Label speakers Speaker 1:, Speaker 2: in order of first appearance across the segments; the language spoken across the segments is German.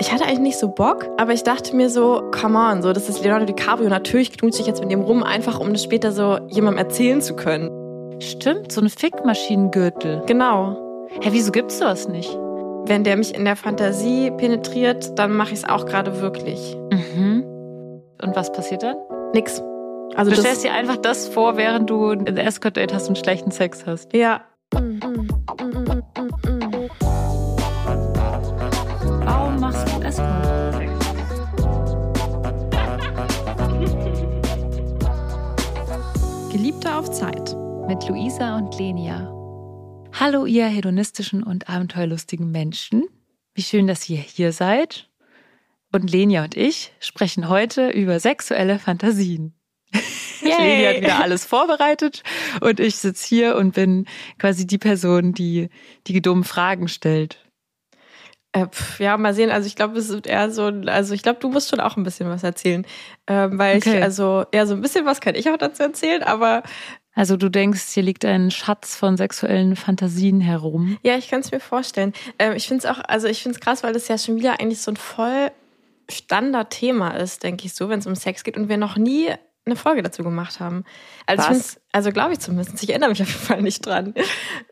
Speaker 1: Ich hatte eigentlich nicht so Bock, aber ich dachte mir so, come on, so, das ist Leonardo DiCaprio. Natürlich knutsche ich jetzt mit dem rum, einfach um das später so jemandem erzählen zu können.
Speaker 2: Stimmt, so ein Fickmaschinengürtel.
Speaker 1: Genau.
Speaker 2: Hä, wieso gibt's sowas nicht?
Speaker 1: Wenn der mich in der Fantasie penetriert, dann mache ich es auch gerade wirklich.
Speaker 2: Mhm. Und was passiert dann?
Speaker 1: Nix. Also
Speaker 2: Du stellst dir einfach das vor, während du ein Escort-Date hast und schlechten Sex hast.
Speaker 1: ja.
Speaker 2: Warum Mit Luisa und Lenia. Hallo, ihr hedonistischen und abenteuerlustigen Menschen. Wie schön, dass ihr hier seid. Und Lenia und ich sprechen heute über sexuelle Fantasien. Lenia hat wieder alles vorbereitet und ich sitze hier und bin quasi die Person, die die dummen Fragen stellt.
Speaker 1: Äh, pf, ja, mal sehen. Also ich glaube, es wird eher so, also ich glaube, du musst schon auch ein bisschen was erzählen. Ähm, weil
Speaker 2: Okay.
Speaker 1: ich, also, ja, so ein bisschen was kann ich auch dazu erzählen, aber
Speaker 2: Also du denkst, hier liegt ein Schatz von sexuellen Fantasien herum.
Speaker 1: ja, ich kann es mir vorstellen. Ähm, ich finde es auch, also ich finde es krass, weil das ja schon wieder eigentlich so ein voll Standardthema ist, denke ich so, wenn es um Sex geht und wir noch nie eine Folge dazu gemacht haben. Also ich
Speaker 2: Was?
Speaker 1: Also glaube ich zumindest, ich erinnere mich auf jeden Fall nicht dran.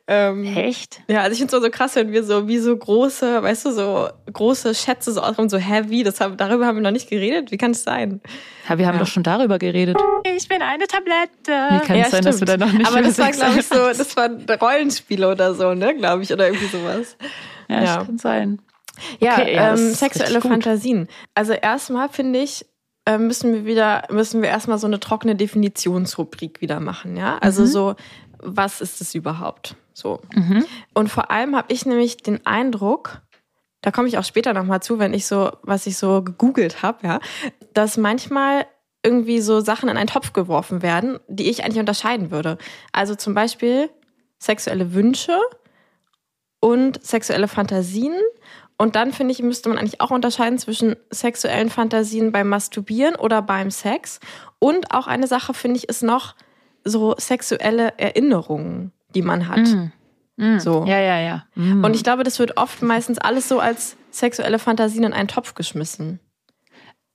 Speaker 1: Ähm,
Speaker 2: Echt?
Speaker 1: Ja, also ich finde es so krass, wenn wir so wie so große, weißt du, so große Schätze so auskommen, so heavy, das haben, darüber haben wir noch nicht geredet. Wie kann es sein?
Speaker 2: Ja, wir haben
Speaker 1: Ja.
Speaker 2: doch schon darüber geredet. Ich bin eine Tablette. Wie kann
Speaker 1: Ja,
Speaker 2: es sein, dass du
Speaker 1: stimmt.
Speaker 2: da noch nicht
Speaker 1: Aber das war, glaube ich, so, das waren Rollenspiele oder so, ne, glaube ich, oder irgendwie sowas.
Speaker 2: Ja,
Speaker 1: Ja.
Speaker 2: das kann sein.
Speaker 1: Ja,
Speaker 2: Okay, ja,
Speaker 1: ähm, sexuelle. Fantasien. Also erstmal finde ich, müssen wir wieder, müssen wir erstmal so eine trockene Definitionsrubrik wieder machen, ja? Also
Speaker 2: Mhm.
Speaker 1: so, was ist es überhaupt? So.
Speaker 2: Mhm.
Speaker 1: Und vor allem habe ich nämlich den Eindruck, da komme ich auch später nochmal zu, wenn ich so, was ich so gegoogelt habe, ja, dass manchmal irgendwie so Sachen in einen Topf geworfen werden, die ich eigentlich unterscheiden würde. Also zum Beispiel sexuelle Wünsche und sexuelle Fantasien. Und dann finde ich, müsste man eigentlich auch unterscheiden zwischen sexuellen Fantasien beim Masturbieren oder beim Sex. Und auch eine Sache, finde ich, ist noch so sexuelle Erinnerungen, die man hat.
Speaker 2: Mhm. Mhm.
Speaker 1: So.
Speaker 2: Ja, ja, ja. Mhm.
Speaker 1: Und ich glaube, das wird oft meistens alles so als sexuelle Fantasien in einen Topf geschmissen.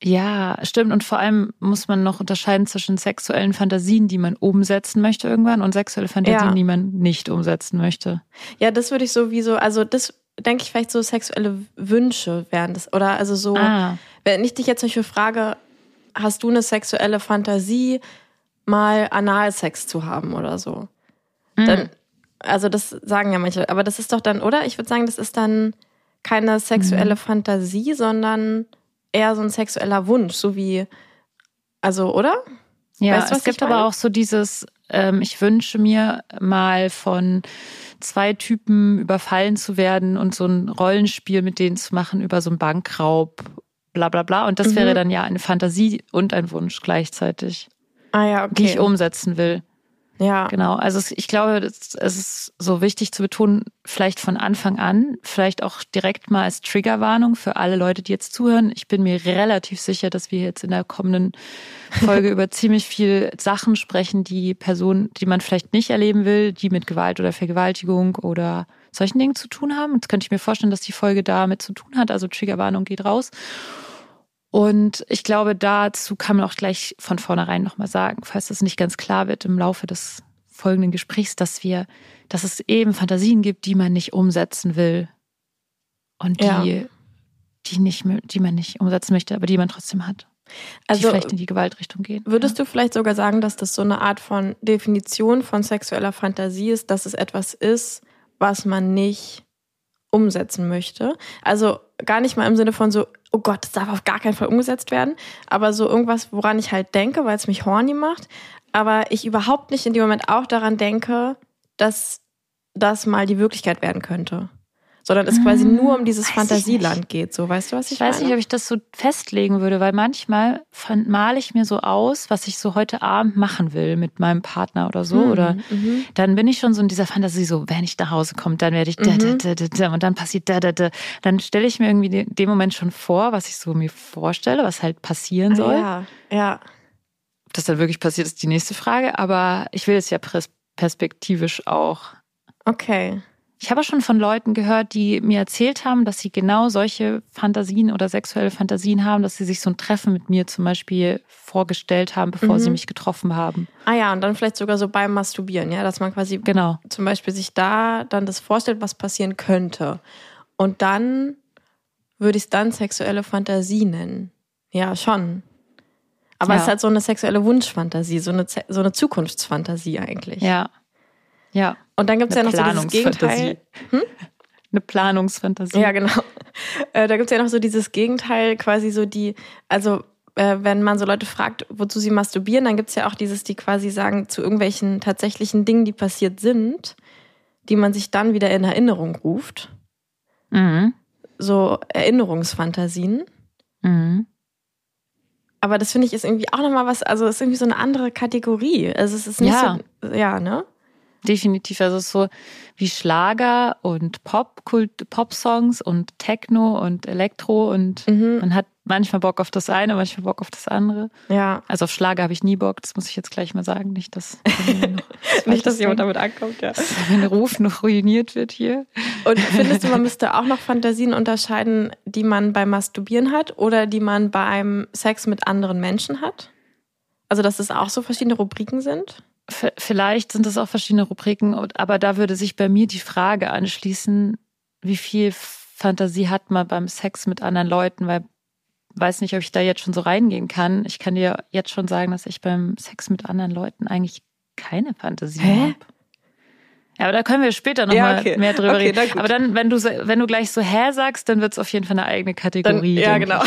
Speaker 2: ja, stimmt. Und vor allem muss man noch unterscheiden zwischen sexuellen Fantasien, die man umsetzen möchte irgendwann, und sexuelle Fantasien,
Speaker 1: Ja.
Speaker 2: die man nicht umsetzen möchte.
Speaker 1: Ja, das würde ich sowieso, also das denke ich vielleicht so sexuelle Wünsche wären das. Oder also so,
Speaker 2: Ah,
Speaker 1: wenn ich dich jetzt zum Beispiel frage, hast du eine sexuelle Fantasie, mal Analsex zu haben oder so?
Speaker 2: Mhm.
Speaker 1: Dann, also das sagen ja manche, aber das ist doch dann, oder? Ich würde sagen, das ist dann keine sexuelle Fantasie, sondern eher so ein sexueller Wunsch, so wie, also, oder?
Speaker 2: Ja,
Speaker 1: Weißt
Speaker 2: es gibt aber auch so dieses, ähm, ich wünsche mir mal von zwei Typen überfallen zu werden und so ein Rollenspiel mit denen zu machen über so einen Bankraub, bla bla bla. Und das
Speaker 1: Mhm.
Speaker 2: wäre dann ja eine Fantasie und ein Wunsch gleichzeitig,
Speaker 1: Ah ja, okay.
Speaker 2: die ich umsetzen will.
Speaker 1: Ja.
Speaker 2: Genau. Also es, ich glaube, es ist so wichtig zu betonen, vielleicht von Anfang an, vielleicht auch direkt mal als Triggerwarnung für alle Leute, die jetzt zuhören. Ich bin mir relativ sicher, dass wir jetzt in der kommenden Folge über ziemlich viel Sachen sprechen, die Personen, die man vielleicht nicht erleben will, die mit Gewalt oder Vergewaltigung oder solchen Dingen zu tun haben. Jetzt könnte ich mir vorstellen, dass die Folge damit zu tun hat. Also Triggerwarnung geht raus. Und ich glaube, dazu kann man auch gleich von vornherein nochmal sagen, falls das nicht ganz klar wird im Laufe des folgenden Gesprächs, dass wir, dass es eben Fantasien gibt, die man nicht umsetzen will. Und die,
Speaker 1: Ja.
Speaker 2: die nicht, die man nicht umsetzen möchte, aber die man trotzdem hat. die
Speaker 1: Also
Speaker 2: vielleicht in die Gewaltrichtung gehen.
Speaker 1: Würdest du vielleicht sogar sagen, dass das so eine Art von Definition von sexueller Fantasie ist, dass es etwas ist, was man nicht umsetzen möchte? Also gar nicht mal im Sinne von so, oh Gott, das darf auf gar keinen Fall umgesetzt werden, aber so irgendwas, woran ich halt denke, weil es mich horny macht, aber ich überhaupt nicht in dem Moment auch daran denke, dass das mal die Wirklichkeit werden könnte. Sondern es quasi
Speaker 2: Hm,
Speaker 1: nur um dieses
Speaker 2: weiß ich
Speaker 1: Fantasieland geht. So, weißt du, was ich,
Speaker 2: Ich weiß
Speaker 1: meine?
Speaker 2: nicht, ob ich das so festlegen würde, weil manchmal male ich mir so aus, was ich so heute Abend machen will mit meinem Partner oder so.
Speaker 1: Hm,
Speaker 2: Oder
Speaker 1: mhm.
Speaker 2: dann bin ich schon so in dieser Fantasie, so, wenn ich nach Hause komme, dann werde ich da, da,
Speaker 1: Mhm.
Speaker 2: da, da, da, und dann passiert da, da, da. Dann stelle ich mir irgendwie de- dem Moment schon vor, was ich so mir vorstelle, was halt passieren soll.
Speaker 1: Ah, ja, ja.
Speaker 2: Ob das dann wirklich passiert, ist die nächste Frage. Aber ich will es ja pers perspektivisch auch.
Speaker 1: Okay.
Speaker 2: Ich habe schon von Leuten gehört, die mir erzählt haben, dass sie genau solche Fantasien oder sexuelle Fantasien haben, dass sie sich so ein Treffen mit mir zum Beispiel vorgestellt haben, bevor mhm. sie mich getroffen haben.
Speaker 1: Ah ja, und dann vielleicht sogar so beim Masturbieren, ja, dass man quasi
Speaker 2: genau.
Speaker 1: zum Beispiel sich da dann das vorstellt, was passieren könnte. Und dann würde ich es dann sexuelle Fantasie nennen. Ja, schon. Aber ja. es ist halt so eine sexuelle Wunschfantasie, so eine, so eine Zukunftsfantasie eigentlich.
Speaker 2: Ja. Ja.
Speaker 1: Und dann gibt es ja noch so dieses Gegenteil. Hm?
Speaker 2: Eine Planungsfantasie.
Speaker 1: Ja, genau. Äh, da gibt es ja noch so dieses Gegenteil, quasi so die, also äh, wenn man so Leute fragt, wozu sie masturbieren, dann gibt es ja auch dieses, die quasi sagen, zu irgendwelchen tatsächlichen Dingen, die passiert sind, die man sich dann wieder in Erinnerung ruft.
Speaker 2: Mhm.
Speaker 1: So Erinnerungsfantasien.
Speaker 2: Mhm.
Speaker 1: Aber das finde ich ist irgendwie auch nochmal was, also ist irgendwie so eine andere Kategorie. Also es ist nicht ja. so, ja, ne?
Speaker 2: Definitiv. Also so wie Schlager und Pop-Kult, Pop-Songs und Techno und Elektro und mhm. man hat manchmal Bock auf das eine, manchmal Bock auf das andere.
Speaker 1: Ja.
Speaker 2: Also auf Schlager habe ich nie Bock, das muss ich jetzt gleich mal sagen. Nicht, dass,
Speaker 1: nicht, dass jemand damit ankommt, ja.
Speaker 2: Dass mein Ruf noch ruiniert wird hier.
Speaker 1: Und findest du, man müsste auch noch Fantasien unterscheiden, die man beim Masturbieren hat oder die man beim Sex mit anderen Menschen hat? Also, dass es auch so verschiedene Rubriken sind?
Speaker 2: Vielleicht sind es auch verschiedene Rubriken, aber da würde sich bei mir die Frage anschließen, wie viel Fantasie hat man beim Sex mit anderen Leuten, weil weiß nicht, ob ich da jetzt schon so reingehen kann. Ich kann dir jetzt schon sagen, dass ich beim Sex mit anderen Leuten eigentlich keine Fantasie habe. Ja, aber da können wir später nochmal ja, okay. mehr drüber okay, reden. Aber dann, wenn du, wenn du gleich so hä sagst, dann wird es auf jeden Fall eine eigene Kategorie.
Speaker 1: Dann, ja, genau.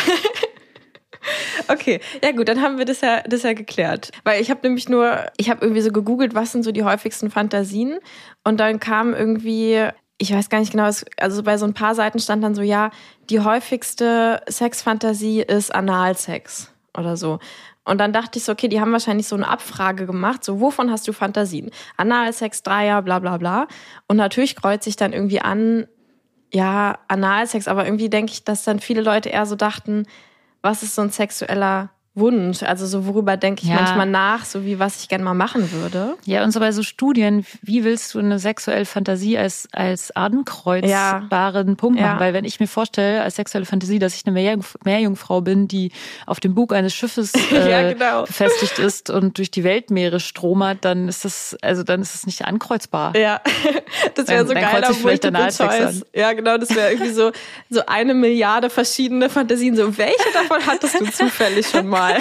Speaker 1: Okay, ja gut, dann haben wir das ja, das ja geklärt. Weil ich habe nämlich nur, ich habe irgendwie so gegoogelt, was sind so die häufigsten Fantasien und dann kam irgendwie, ich weiß gar nicht genau, also bei so ein paar Seiten stand dann so, ja, die häufigste Sexfantasie ist Analsex oder so. Und dann dachte ich so, okay, die haben wahrscheinlich so eine Abfrage gemacht, so wovon hast du Fantasien? Analsex, Dreier, bla bla bla. Und natürlich kreuzt sich dann irgendwie an, ja, Analsex, aber irgendwie denke ich, dass dann viele Leute eher so dachten, was ist so ein sexueller Wunsch? Also so worüber denke ich ja. manchmal nach, so wie was ich gerne mal machen würde.
Speaker 2: Ja, und so bei so Studien, wie willst du eine sexuelle Fantasie als, als ankreuzbaren ja. Punkt machen? Ja. Weil wenn ich mir vorstelle, als sexuelle Fantasie, dass ich eine Meerjungf Meerjungfrau bin, die auf dem Bug eines Schiffes äh, genau. befestigt ist und durch die Weltmeere stromert, dann ist das, also dann ist das nicht ankreuzbar.
Speaker 1: Ja, das wäre so geil, Multiple Choice. Ja, genau, das wäre irgendwie so, so eine Milliarde verschiedene Fantasien. So, welche davon hattest du zufällig schon mal? Mal.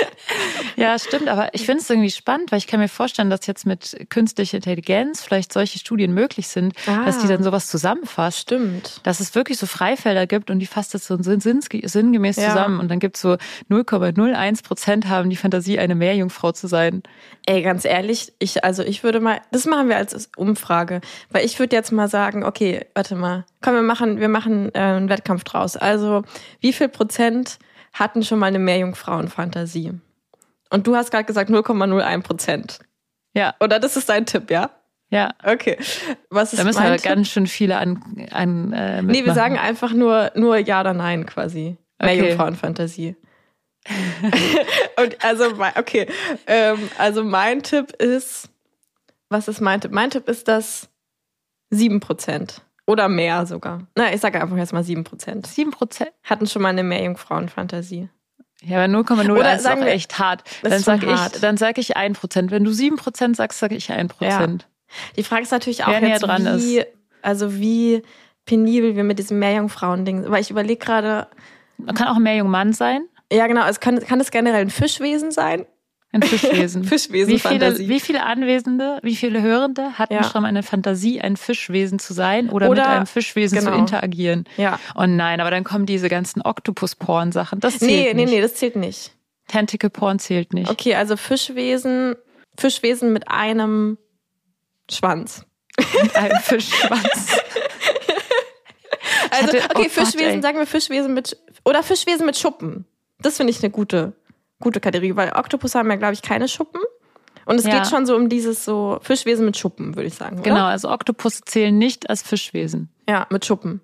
Speaker 2: ja, stimmt, aber ich finde es irgendwie spannend, weil ich kann mir vorstellen, dass jetzt mit künstlicher Intelligenz vielleicht solche Studien möglich sind, ah, dass die dann sowas zusammenfasst.
Speaker 1: Stimmt.
Speaker 2: Dass es wirklich so Freifelder gibt und die fasst das so sinngemäß ja. zusammen. Und dann gibt es so 0,01 Prozent haben die Fantasie, eine Meerjungfrau zu sein.
Speaker 1: Ey, ganz ehrlich, ich, also ich würde mal, das machen wir als Umfrage, weil ich würde jetzt mal sagen, okay, warte mal, komm, wir machen, wir machen äh, einen Wettkampf draus. Also, wie viel Prozent hatten schon mal eine Meerjungfrauenfantasie. Und du hast gerade gesagt 0,01 Prozent.
Speaker 2: Ja.
Speaker 1: Oder das ist dein Tipp, ja?
Speaker 2: Ja.
Speaker 1: Okay. Was ist
Speaker 2: da müssen aber ganz schön viele an, an äh,
Speaker 1: Nee, wir sagen einfach nur, nur Ja oder Nein quasi. Okay. Meerjungfrauenfantasie. Und also, okay. Ähm, also mein Tipp ist, was ist mein Tipp? Mein Tipp ist, dass 7 Prozent. Oder mehr sogar. Na, ich sage einfach jetzt mal 7 Prozent.
Speaker 2: 7 Prozent?
Speaker 1: Hatten schon mal eine Meerjungfrauenfantasie.
Speaker 2: Ja, aber 0,01 ist auch echt hart. Dann sage ich, dann sag ich 1 Prozent. Wenn du 7 Prozent sagst, sage ich 1 Prozent.
Speaker 1: Ja. Die Frage ist natürlich auch Wer jetzt, dran wie, ist. also wie penibel wir mit diesem Meerjungfrauen-Ding, weil ich überlege gerade.
Speaker 2: Man kann auch ein Meerjungmann sein.
Speaker 1: Ja, genau. Es kann, kann es generell ein Fischwesen sein?
Speaker 2: Ein Fischwesen.
Speaker 1: Fischwesen.
Speaker 2: Wie viele, wie viele Anwesende, wie viele Hörende hatten ja. schon eine Fantasie, ein Fischwesen zu sein oder, oder mit einem Fischwesen genau. zu interagieren?
Speaker 1: Ja.
Speaker 2: Oh nein, aber dann kommen diese ganzen Oktopus-Porn-Sachen. Das zählt
Speaker 1: nee,
Speaker 2: nicht.
Speaker 1: Nee, nee, das zählt nicht.
Speaker 2: Tentacle-Porn zählt nicht.
Speaker 1: Okay, also Fischwesen, Fischwesen mit einem Schwanz.
Speaker 2: Mit einem Fischschwanz.
Speaker 1: also, okay, oh Fischwesen, Gott, sagen wir Fischwesen mit, oder Fischwesen mit Schuppen. Das finde ich eine gute gute Kategorie, weil Oktopus haben ja, glaube ich, keine Schuppen. Und es ja. geht schon so um dieses so Fischwesen mit Schuppen, würde ich sagen. Oder?
Speaker 2: Genau, also Oktopus zählen nicht als Fischwesen.
Speaker 1: Ja, mit Schuppen.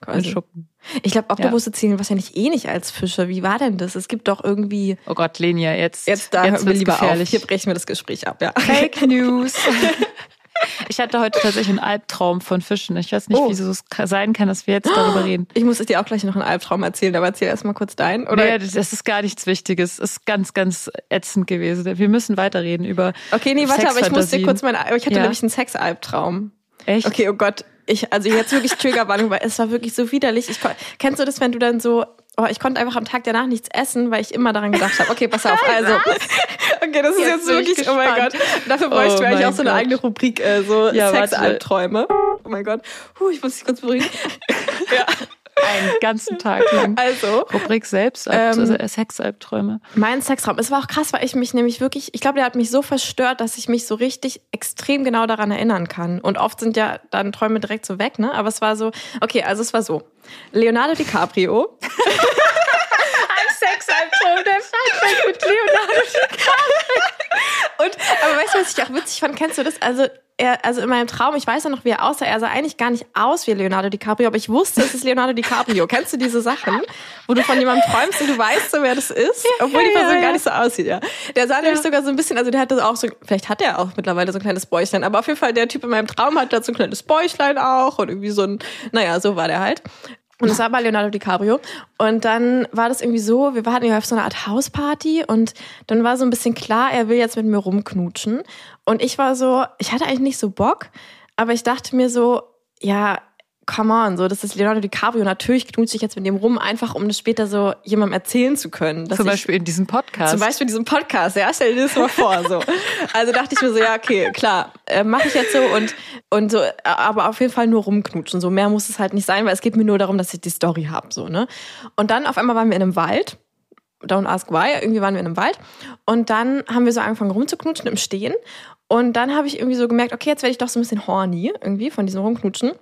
Speaker 2: Quasi. Mit Schuppen.
Speaker 1: Ich glaube, Oktopusse ja. zählen wahrscheinlich eh nicht als Fische. Wie war denn das? Es gibt doch irgendwie.
Speaker 2: Oh Gott, Lenia, jetzt.
Speaker 1: Jetzt da jetzt wir lieber gefährlich. auf. Hier brechen wir das Gespräch ab, ja.
Speaker 2: Fake News. Ich hatte heute tatsächlich einen Albtraum von Fischen. Ich weiß nicht,
Speaker 1: Oh.
Speaker 2: wieso es sein kann, dass wir jetzt darüber reden.
Speaker 1: Ich muss dir auch gleich noch einen Albtraum erzählen, aber erzähl erst mal kurz deinen. Oder?
Speaker 2: Nee, das das ist gar nichts Wichtiges. Es ist ganz, ganz ätzend gewesen. Wir müssen weiterreden über.
Speaker 1: Okay, nee, warte, aber ich muss dir kurz meinen, ich hatte
Speaker 2: Ja.
Speaker 1: nämlich einen Sexalbtraum.
Speaker 2: Echt?
Speaker 1: Okay, oh Gott. Ich, also jetzt wirklich Triggerwarnung, weil es war wirklich so widerlich. Ich, kennst du das, wenn du dann so, oh, ich konnte einfach am Tag danach nichts essen, weil ich immer daran gedacht habe, okay, pass auf, also. Okay, das ist
Speaker 2: Jetzt
Speaker 1: jetzt,
Speaker 2: ich
Speaker 1: wirklich, oh mein Gott. Dafür
Speaker 2: Oh
Speaker 1: bräuchten wir eigentlich
Speaker 2: mein
Speaker 1: auch so eine eigene Rubrik, äh, so
Speaker 2: Ja.
Speaker 1: Sexalbträume. Oh mein Gott. Huh, ich muss dich kurz beruhigen. ja,
Speaker 2: Einen ganzen Tag lang.
Speaker 1: also.
Speaker 2: Rubrik selbst,
Speaker 1: Ähm,
Speaker 2: also Sexalbträume.
Speaker 1: Mein Sextraum. Es war auch krass, weil ich mich nämlich wirklich, ich glaube, der hat mich so verstört, dass ich mich so richtig extrem genau daran erinnern kann. Und oft sind ja dann Träume direkt so weg, ne? Aber es war so, okay, also es war so. Leonardo DiCaprio.
Speaker 2: Ein Sexalbtraum, der Soundtrack mit Leonardo
Speaker 1: Und, aber weißt du, was ich auch witzig fand? Kennst du das? Also, er, also in meinem Traum, ich weiß ja noch, wie er aussah. Er sah eigentlich gar nicht aus wie Leonardo DiCaprio, aber ich wusste, es ist Leonardo DiCaprio. Kennst du diese Sachen, wo du von jemandem träumst und du weißt so, wer das ist, obwohl die Person gar nicht so aussieht, ja. Der sah nämlich sogar so ein bisschen, also der hatte auch so, vielleicht hat er auch mittlerweile so ein kleines Bäuchlein, aber auf jeden Fall der Typ in meinem Traum hat da so ein kleines Bäuchlein auch und irgendwie so ein, naja, so war der halt. Und das war bei Leonardo DiCaprio. Und dann war das irgendwie so, wir hatten ja auf so einer Art Hausparty und dann war so ein bisschen klar, er will jetzt mit mir rumknutschen. Und ich war so, ich hatte eigentlich nicht so Bock, aber ich dachte mir so, ja, come on, so, das ist Leonardo DiCaprio. Natürlich knutsche ich jetzt mit dem rum, einfach um das später so jemandem erzählen zu können.
Speaker 2: Zum
Speaker 1: ich-
Speaker 2: Beispiel in diesem Podcast.
Speaker 1: zum Beispiel diesen Podcast, ja, stell dir das mal vor, so. Also dachte ich mir so, ja, okay, klar, äh, mache ich jetzt so und, und so, äh, aber auf jeden Fall nur rumknutschen, so mehr muss es halt nicht sein, weil es geht mir nur darum, dass ich die Story hab, so, ne. Und dann auf einmal waren wir in einem Wald, don't ask why, irgendwie waren wir in einem Wald und dann haben wir so angefangen rumzuknutschen im Stehen und dann habe ich irgendwie so gemerkt, okay, jetzt werde ich doch so ein bisschen horny irgendwie von diesem Rumknutschen.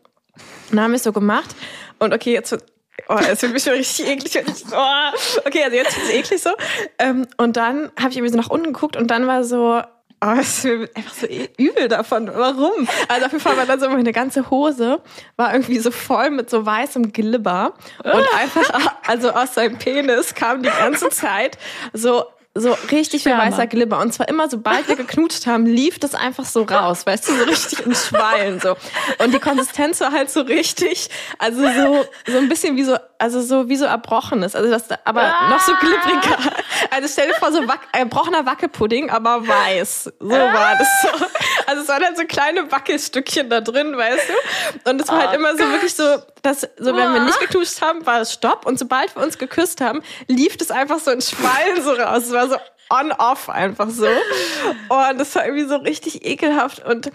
Speaker 1: Und dann haben wir es so gemacht. Und okay, jetzt wird, oh, es wird mich schon richtig eklig. Oh, okay, also jetzt wird es eklig so. Ähm, und dann habe ich irgendwie so nach unten geguckt und dann war so, oh, es wird einfach so e- übel davon. Warum? Also auf jeden Fall war dann so meine ganze Hose war irgendwie so voll mit so weißem Glibber. Und einfach, also aus seinem Penis kam die ganze Zeit so so richtig viel weißer Glibber. Und zwar immer, sobald wir geknutscht haben, lief das einfach so raus, weißt du, so richtig in Schwallen so. Und die Konsistenz war halt so richtig, also so, so ein bisschen wie so, also so wie so erbrochenes. Also das, aber noch so glibbriger. Also stell dir vor, so wack, erbrochener Wackelpudding, aber weiß. So war das so. Also es waren halt so kleine Wackelstückchen da drin, weißt du? Und es war halt immer so wirklich so, dass, so wenn wir nicht geknutscht haben, war es Stopp. Und sobald wir uns geküsst haben, lief das einfach so in Schwallen so raus. Es war so on-off einfach so. Und das war irgendwie so richtig ekelhaft. Und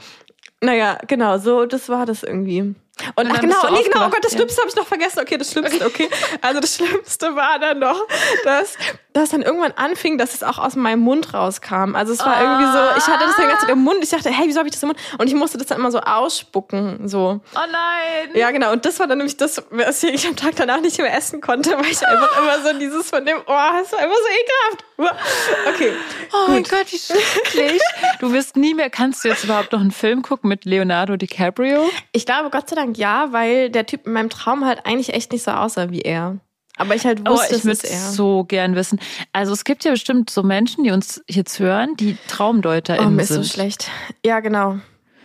Speaker 1: naja, genau, so, das war das irgendwie. Und,
Speaker 2: dann
Speaker 1: ach genau, nee, genau, oh Gott, das
Speaker 2: ja.
Speaker 1: Schlimmste habe ich noch vergessen. Okay, das Schlimmste, okay. Also das Schlimmste war dann noch, dass, dass dann irgendwann anfing, dass es auch aus meinem Mund rauskam. Also es war irgendwie so, ich hatte das dann ganz Zeit im Mund. Ich dachte, hey, wieso habe ich das im Mund? Und ich musste das dann immer so ausspucken, so.
Speaker 2: Oh nein!
Speaker 1: Ja, genau. Und das war dann nämlich das, was ich am Tag danach nicht mehr essen konnte, weil ich einfach immer so dieses von dem, oh, das war einfach so ekelhaft. Okay.
Speaker 2: Oh mein Gott, wie schrecklich. Du wirst nie mehr, kannst du jetzt überhaupt noch einen Film gucken mit Leonardo DiCaprio?
Speaker 1: Ich glaube, Gott sei Dank ja, weil der Typ in meinem Traum halt eigentlich echt nicht so aussah wie er. Aber ich halt
Speaker 2: Oh,
Speaker 1: wusste,
Speaker 2: ich
Speaker 1: es
Speaker 2: würde
Speaker 1: er.
Speaker 2: so gern wissen. Also es gibt ja bestimmt so Menschen, die uns jetzt hören, die
Speaker 1: Oh,
Speaker 2: TraumdeuterInnen
Speaker 1: mir ist so schlecht. Ja, genau.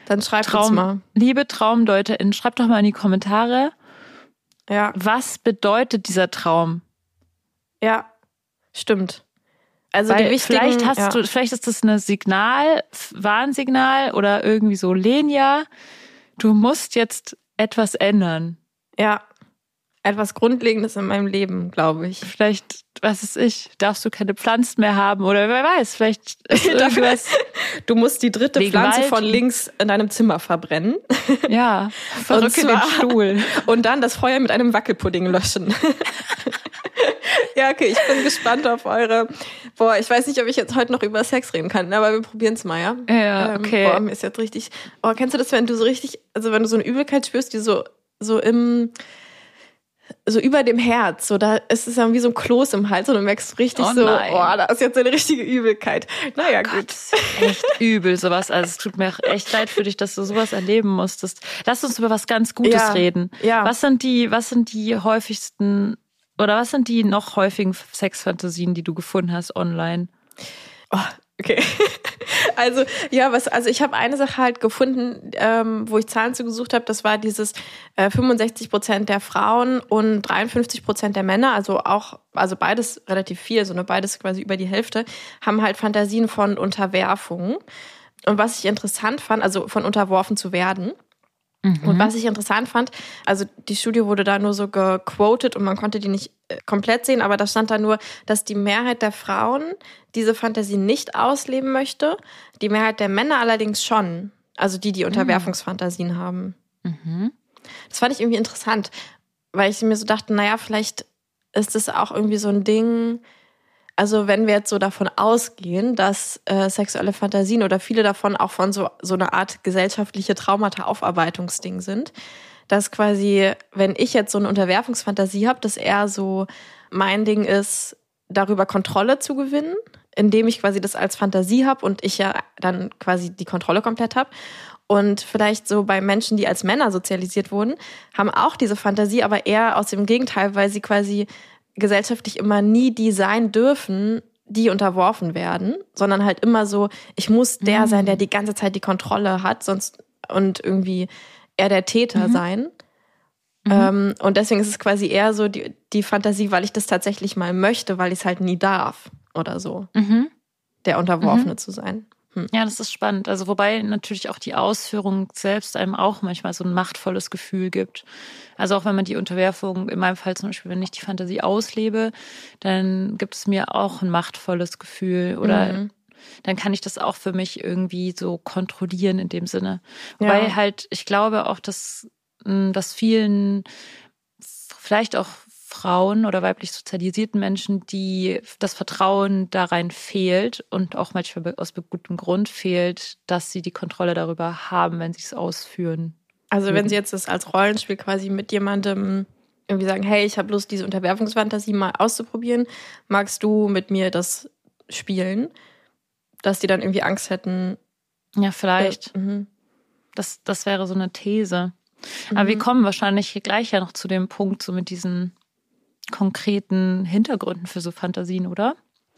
Speaker 1: Dann schreibt uns mal.
Speaker 2: Traum, liebe TraumdeuterInnen, schreibt doch mal in die Kommentare,
Speaker 1: Ja,
Speaker 2: was bedeutet dieser Traum?
Speaker 1: ja. Stimmt. Also
Speaker 2: vielleicht hast
Speaker 1: ja.
Speaker 2: du, vielleicht ist das eine Signal, Warnsignal oder irgendwie so Lenia. Du musst jetzt etwas ändern.
Speaker 1: Ja. Etwas Grundlegendes in meinem Leben, glaube ich.
Speaker 2: Vielleicht, was ist ich, darfst du keine Pflanzen mehr haben oder wer weiß, vielleicht ist irgendwas.
Speaker 1: Du musst die dritte Pflanze
Speaker 2: Wald.
Speaker 1: von links in deinem Zimmer verbrennen.
Speaker 2: Ja, verrücke den Stuhl.
Speaker 1: Und dann das Feuer mit einem Wackelpudding löschen. ja, okay, ich bin gespannt auf eure. Boah, ich weiß nicht, ob ich jetzt heute noch über Sex reden kann, aber wir probieren es mal, ja?
Speaker 2: Ja, okay.
Speaker 1: boah, mir ist jetzt richtig. Oh, kennst du das, wenn du so richtig, also wenn du so eine Übelkeit spürst, die so, so im, so über dem Herz, so da ist es dann wie so ein Kloß im Hals und du merkst richtig
Speaker 2: Oh
Speaker 1: so,
Speaker 2: nein.
Speaker 1: oh, da ist jetzt so eine richtige Übelkeit. Naja, gut.
Speaker 2: Echt übel, sowas. Also es tut mir auch echt leid für dich, dass du sowas erleben musstest. Lass uns über was ganz Gutes
Speaker 1: Ja,
Speaker 2: reden.
Speaker 1: ja.
Speaker 2: Was sind die, was sind die häufigsten oder was sind die noch häufigen Sexfantasien, die du gefunden hast online?
Speaker 1: Oh, Okay. Also ja, was also ich habe eine Sache halt gefunden, ähm, wo ich Zahlen zugesucht habe. Das war dieses äh, 65 Prozent der Frauen und 53 Prozent der Männer, also auch also beides relativ viel, so ne beides quasi über die Hälfte, haben halt Fantasien von Unterwerfung. Und was ich interessant fand, also von unterworfen zu werden. Mhm. Und was ich interessant fand, also die Studie wurde da nur so gequotet und man konnte die nicht äh, komplett sehen, aber da stand da nur, dass die Mehrheit der Frauen diese Fantasie nicht ausleben möchte, die Mehrheit der Männer allerdings schon. Also die, die Unterwerfungsfantasien haben. Mhm. Das fand ich irgendwie interessant, weil ich mir so dachte, naja, vielleicht ist es auch irgendwie so ein Ding, also wenn wir jetzt so davon ausgehen, dass äh, sexuelle Fantasien oder viele davon auch von so, so einer Art gesellschaftliche Traumata-Aufarbeitungsding sind, dass quasi, wenn ich jetzt so eine Unterwerfungsfantasie habe, dass eher so mein Ding ist, darüber Kontrolle zu gewinnen, indem ich quasi das als Fantasie habe und ich ja dann quasi die Kontrolle komplett habe. Und vielleicht so bei Menschen, die als Männer sozialisiert wurden, haben auch diese Fantasie, aber eher aus dem Gegenteil, weil sie quasi gesellschaftlich immer nie die sein dürfen, die unterworfen werden, sondern halt immer so, ich muss der mhm. sein, der die ganze Zeit die Kontrolle hat, sonst und irgendwie eher der Täter mhm. sein. Mhm. Ähm, und deswegen ist es quasi eher so die, die Fantasie, weil ich das tatsächlich mal möchte, weil ich es halt nie darf oder so, mhm. der Unterworfene mhm. zu sein.
Speaker 2: Hm. Ja, das ist spannend. Also wobei natürlich auch die Ausführung selbst einem auch manchmal so ein machtvolles Gefühl gibt. Also auch wenn man die Unterwerfung, in meinem Fall zum Beispiel, wenn ich die Fantasie auslebe, dann gibt es mir auch ein machtvolles Gefühl oder mhm. dann kann ich das auch für mich irgendwie so kontrollieren in dem Sinne. Wobei ja. halt, ich glaube auch, dass, hm, dass vielen vielleicht auch Frauen oder weiblich sozialisierten Menschen, die das Vertrauen darein fehlt und auch manchmal aus gutem Grund fehlt, dass sie die Kontrolle darüber haben, wenn sie es ausführen.
Speaker 1: Also wenn sie jetzt das als Rollenspiel quasi mit jemandem irgendwie sagen, hey, ich habe Lust, diese Unterwerfungsfantasie mal auszuprobieren, magst du mit mir das spielen? Dass die dann irgendwie Angst hätten.
Speaker 2: Ja, vielleicht. Äh, mhm. das, das wäre so eine These. Aber mhm. wir kommen wahrscheinlich gleich ja noch zu dem Punkt, so mit diesen konkreten Hintergründen für so Fantasien, oder?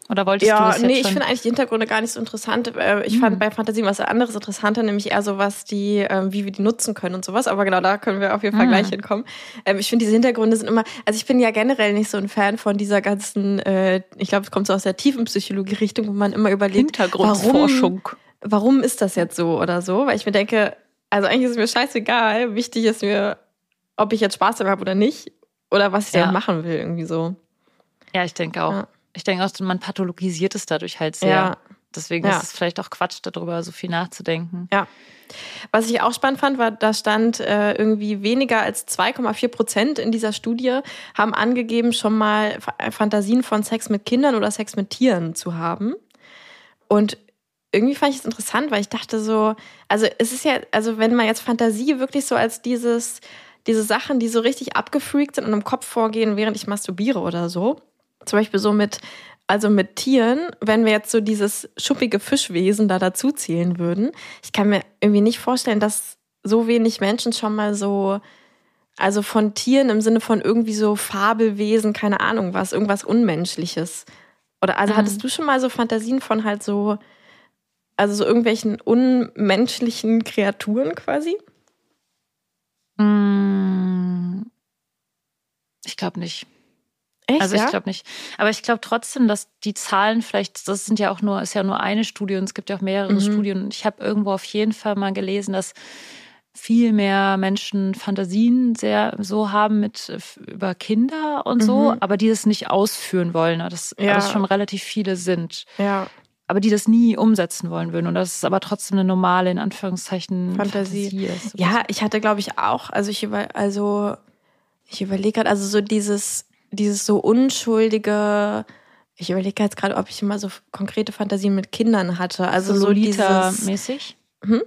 Speaker 2: Oder wolltest
Speaker 1: ja,
Speaker 2: du das
Speaker 1: jetzt nee, ich finde eigentlich die Hintergründe gar nicht so interessant. Äh, ich mhm. fand hm. bei Fantasien was anderes interessanter, nämlich eher so was, die, ähm, wie wir die nutzen können und sowas. Aber genau, da können wir auf jeden Fall mhm. gleich hinkommen. Ähm, ich finde, diese Hintergründe sind immer, also ich bin ja generell nicht so ein Fan von dieser ganzen, äh, ich glaube, es kommt so aus der tiefen Psychologie-Richtung, wo man immer überlegt,
Speaker 2: Hintergrundforschung.
Speaker 1: Warum, warum ist das jetzt so oder so? Weil ich mir denke, also eigentlich ist es mir scheißegal. Wichtig ist mir, ob ich jetzt Spaß dabei habe oder nicht. Oder was ich ja. damit machen will, irgendwie so.
Speaker 2: Ja, ich denke auch. Ja. Ich denke auch, man pathologisiert es dadurch halt sehr. Ja. Deswegen ja. ist es vielleicht auch Quatsch, darüber so viel nachzudenken.
Speaker 1: Ja. Was ich auch spannend fand, war, da stand äh, irgendwie weniger als 2,4 Prozent in dieser Studie haben angegeben, schon mal Fantasien von Sex mit Kindern oder Sex mit Tieren zu haben. Und irgendwie fand ich es interessant, weil ich dachte so, also es ist ja, also wenn man jetzt Fantasie wirklich so als dieses diese Sachen, die so richtig abgefreakt sind und im Kopf vorgehen, während ich masturbiere oder so. Zum Beispiel so mit, also mit Tieren, wenn wir jetzt so dieses schuppige Fischwesen da dazu zählen würden. Ich kann mir irgendwie nicht vorstellen, dass so wenig Menschen schon mal so, also von Tieren im Sinne von irgendwie so Fabelwesen, keine Ahnung was, irgendwas Unmenschliches. Oder also mhm. hattest du schon mal so Fantasien von halt so, also so irgendwelchen unmenschlichen Kreaturen quasi?
Speaker 2: Mm. Ich glaube nicht.
Speaker 1: Echt,
Speaker 2: also ich
Speaker 1: ja?
Speaker 2: glaube nicht. Aber ich glaube trotzdem, dass die Zahlen vielleicht, das sind ja auch nur, ist ja nur eine Studie und es gibt ja auch mehrere mhm. Studien. Ich habe irgendwo auf jeden Fall mal gelesen, dass viel mehr Menschen Fantasien sehr so haben mit über Kinder und so, mhm. aber die das nicht ausführen wollen. Das, ja. das schon relativ viele sind.
Speaker 1: Ja
Speaker 2: aber die das nie umsetzen wollen würden. Und das ist aber trotzdem eine normale, in Anführungszeichen, Fantasie, Fantasie ist.
Speaker 1: Ja, ich hatte, glaube ich, auch, also ich über, also ich überlege gerade, also so dieses, dieses so unschuldige, ich überlege jetzt gerade, ob ich immer so konkrete Fantasien mit Kindern hatte. Also so,
Speaker 2: Lolita-mäßig? Hm?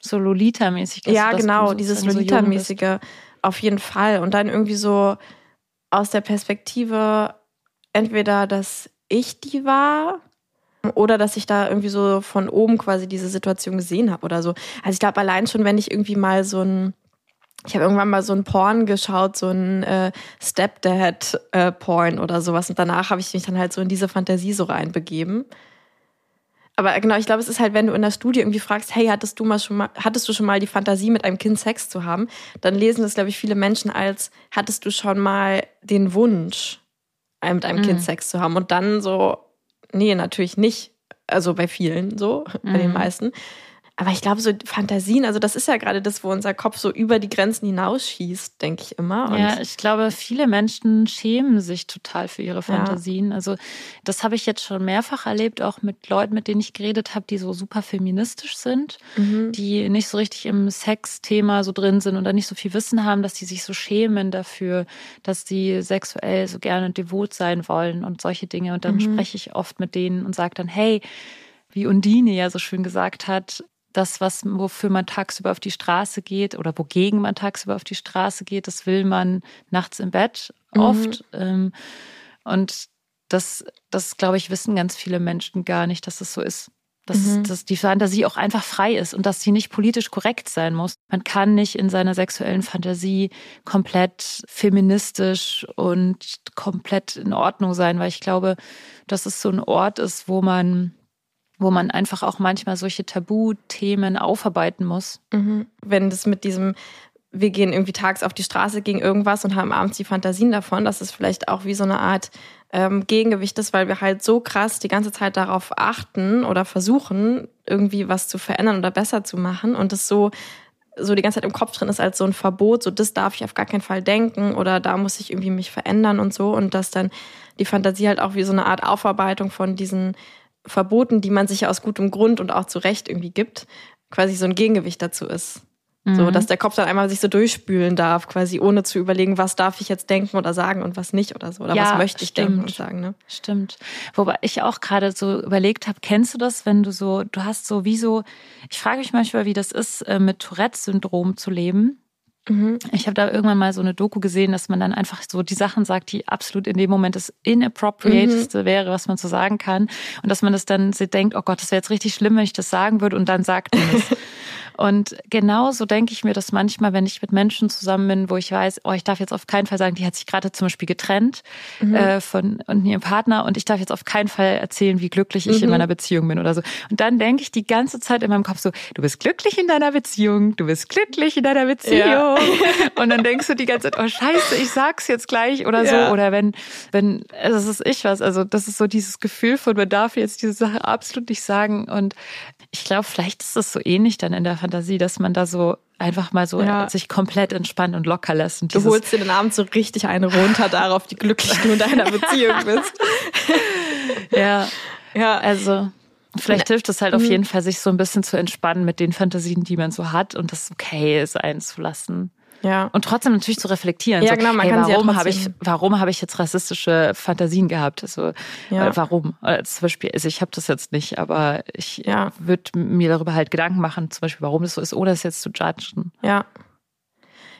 Speaker 2: So Lolita-mäßig.
Speaker 1: Ja, genau, dieses Lolita-mäßige. Auf jeden Fall. Und dann irgendwie so aus der Perspektive entweder, dass ich die war oder dass ich da irgendwie so von oben quasi diese Situation gesehen habe oder so. Also ich glaube allein schon, wenn ich irgendwie mal so ein ich habe irgendwann mal so ein Porn geschaut, so ein äh, Stepdad-Porn äh, oder sowas. Und danach habe ich mich dann halt so in diese Fantasie so reinbegeben. Aber genau, ich glaube, es ist halt, wenn du in der Studie irgendwie fragst, hey, hattest du mal schon mal, hattest du schon mal die Fantasie, mit einem Kind Sex zu haben, dann lesen das, glaube ich, viele Menschen als, hattest du schon mal den Wunsch, mit einem mhm. Kind Sex zu haben? Und dann so, nee, natürlich nicht. Also bei vielen so, mhm. bei den mhm. meisten. Aber ich glaube, so Fantasien, also das ist ja gerade das, wo unser Kopf so über die Grenzen hinausschießt, denke ich immer.
Speaker 2: Und ja, ich glaube, viele Menschen schämen sich total für ihre Fantasien. Ja. Also das habe ich jetzt schon mehrfach erlebt, auch mit Leuten, mit denen ich geredet habe, die so super feministisch sind, mhm. die nicht so richtig im Sex-Thema so drin sind oder nicht so viel Wissen haben, dass sie sich so schämen dafür, dass sie sexuell so gerne devot sein wollen und solche Dinge. Und dann mhm. spreche ich oft mit denen und sage dann, hey, wie Undine ja so schön gesagt hat, das, was, wofür man tagsüber auf die Straße geht oder wogegen man tagsüber auf die Straße geht, das will man nachts im Bett mhm. oft. Mhm. Und das, das, glaube ich, wissen ganz viele Menschen gar nicht, dass es so ist. Dass, mhm. dass die Fantasie auch einfach frei ist und dass sie nicht politisch korrekt sein muss. Man kann nicht in seiner sexuellen Fantasie komplett feministisch und komplett in Ordnung sein, weil ich glaube, dass es so ein Ort ist, wo man wo man einfach auch manchmal solche Tabuthemen aufarbeiten muss.
Speaker 1: Mhm. Wenn das mit diesem, wir gehen irgendwie tags auf die Straße gegen irgendwas und haben abends die Fantasien davon, dass es vielleicht auch wie so eine Art ähm, Gegengewicht ist, weil wir halt so krass die ganze Zeit darauf achten oder versuchen, irgendwie was zu verändern oder besser zu machen und es so so die ganze Zeit im Kopf drin ist als so ein Verbot, so das darf ich auf gar keinen Fall denken oder da muss ich irgendwie mich verändern und so und dass dann die Fantasie halt auch wie so eine Art Aufarbeitung von diesen Verboten, die man sich ja aus gutem Grund und auch zu Recht irgendwie gibt, quasi so ein Gegengewicht dazu ist. Mhm. So, dass der Kopf dann einmal sich so durchspülen darf, quasi ohne zu überlegen, was darf ich jetzt denken oder sagen und was nicht oder so. Oder ja, was möchte ich stimmt. denken und sagen. Ne?
Speaker 2: Stimmt. Wobei ich auch gerade so überlegt habe, kennst du das, wenn du so, du hast so wie so, ich frage mich manchmal, wie das ist, äh, mit Tourette-Syndrom zu leben. Mhm. Ich habe da irgendwann mal so eine Doku gesehen, dass man dann einfach so die Sachen sagt, die absolut in dem Moment das inappropriateste mhm. wäre, was man so sagen kann. Und dass man das dann so denkt, oh Gott, das wäre jetzt richtig schlimm, wenn ich das sagen würde und dann sagt man es. Und genauso denke ich mir das manchmal, wenn ich mit Menschen zusammen bin, wo ich weiß, oh, ich darf jetzt auf keinen Fall sagen, die hat sich gerade zum Beispiel getrennt mhm. äh, von und ihrem Partner und ich darf jetzt auf keinen Fall erzählen, wie glücklich ich mhm. in meiner Beziehung bin oder so. Und dann denke ich die ganze Zeit in meinem Kopf so, du bist glücklich in deiner Beziehung, du bist glücklich in deiner Beziehung. Ja. Und dann denkst du die ganze Zeit, oh Scheiße, ich sag's jetzt gleich oder ja. so. Oder wenn, wenn, also das ist ich was. Also das ist so dieses Gefühl von, man darf jetzt diese Sache absolut nicht sagen. Und ich glaube, vielleicht ist es so ähnlich dann in der Fantasie, dass man da so einfach mal so ja. sich komplett entspannt und locker lässt. Und
Speaker 1: du holst dir den Abend so richtig eine runter darauf, wie glücklich du in deiner Beziehung bist.
Speaker 2: ja. Ja. Also, vielleicht hilft es halt auf mhm. jeden Fall, sich so ein bisschen zu entspannen mit den Fantasien, die man so hat und das okay sein zu lassen. Ja. Und trotzdem natürlich zu reflektieren. Ja, so, genau, man hey, kann warum ja habe ich, warum habe ich jetzt rassistische Fantasien gehabt? Also ja. Äh, warum? Äh, zum Beispiel, also ich habe das jetzt nicht, aber ich ja. würde mir darüber halt Gedanken machen, zum Beispiel, warum das so ist, ohne es jetzt zu judgen.
Speaker 1: Ja.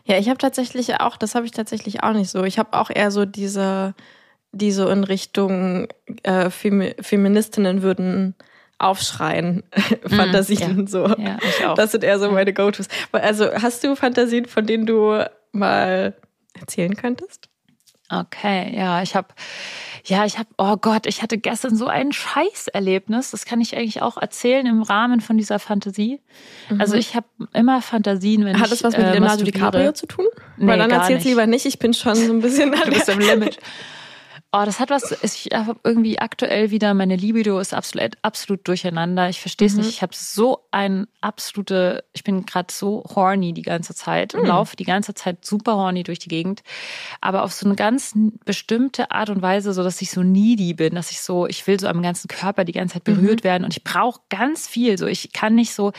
Speaker 1: Ja, ich habe tatsächlich auch, das habe ich tatsächlich auch nicht so. Ich habe auch eher so diese, die so in Richtung äh, Femi Feministinnen würden Aufschreien, mhm, Fantasien ja. so. Ja, ich auch. Das sind eher so meine Go-Tos. Also hast du Fantasien, von denen du mal erzählen könntest?
Speaker 2: Okay, ja, ich habe, ja, ich habe, oh Gott, ich hatte gestern so ein Scheißerlebnis. Das kann ich eigentlich auch erzählen im Rahmen von dieser Fantasie. Mhm. Also ich habe immer Fantasien, wenn
Speaker 1: Hat
Speaker 2: ich
Speaker 1: Hat das was mit äh, Leonardo DiCaprio zu tun? Nee, Weil dann erzähl's lieber nicht. Ich bin schon so ein bisschen.
Speaker 2: du bist im Limit. Oh, das hat was, ich habe irgendwie aktuell wieder, meine Libido ist absolut, absolut durcheinander. Ich verstehe es mhm. nicht. Ich habe so ein absolute, ich bin gerade so horny die ganze Zeit und mhm. laufe die ganze Zeit super horny durch die Gegend. Aber auf so eine ganz bestimmte Art und Weise, so dass ich so needy bin, dass ich so, ich will so am ganzen Körper die ganze Zeit berührt mhm. werden und ich brauche ganz viel. So, ich kann nicht so,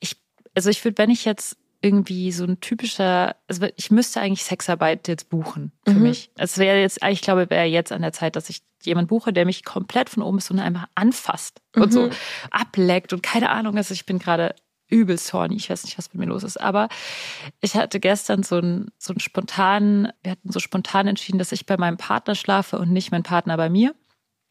Speaker 2: ich, also ich würde, wenn ich jetzt irgendwie so ein typischer, also ich müsste eigentlich Sexarbeit jetzt buchen für mhm. mich. Es wäre jetzt, ich glaube, wäre jetzt an der Zeit, dass ich jemanden buche, der mich komplett von oben bis unten einfach anfasst mhm. und so mhm. ableckt und keine Ahnung, also ich bin gerade übelst horny. Ich weiß nicht, was mit mir los ist. Aber ich hatte gestern so einen, so einen spontanen, wir hatten so spontan entschieden, dass ich bei meinem Partner schlafe und nicht mein Partner bei mir,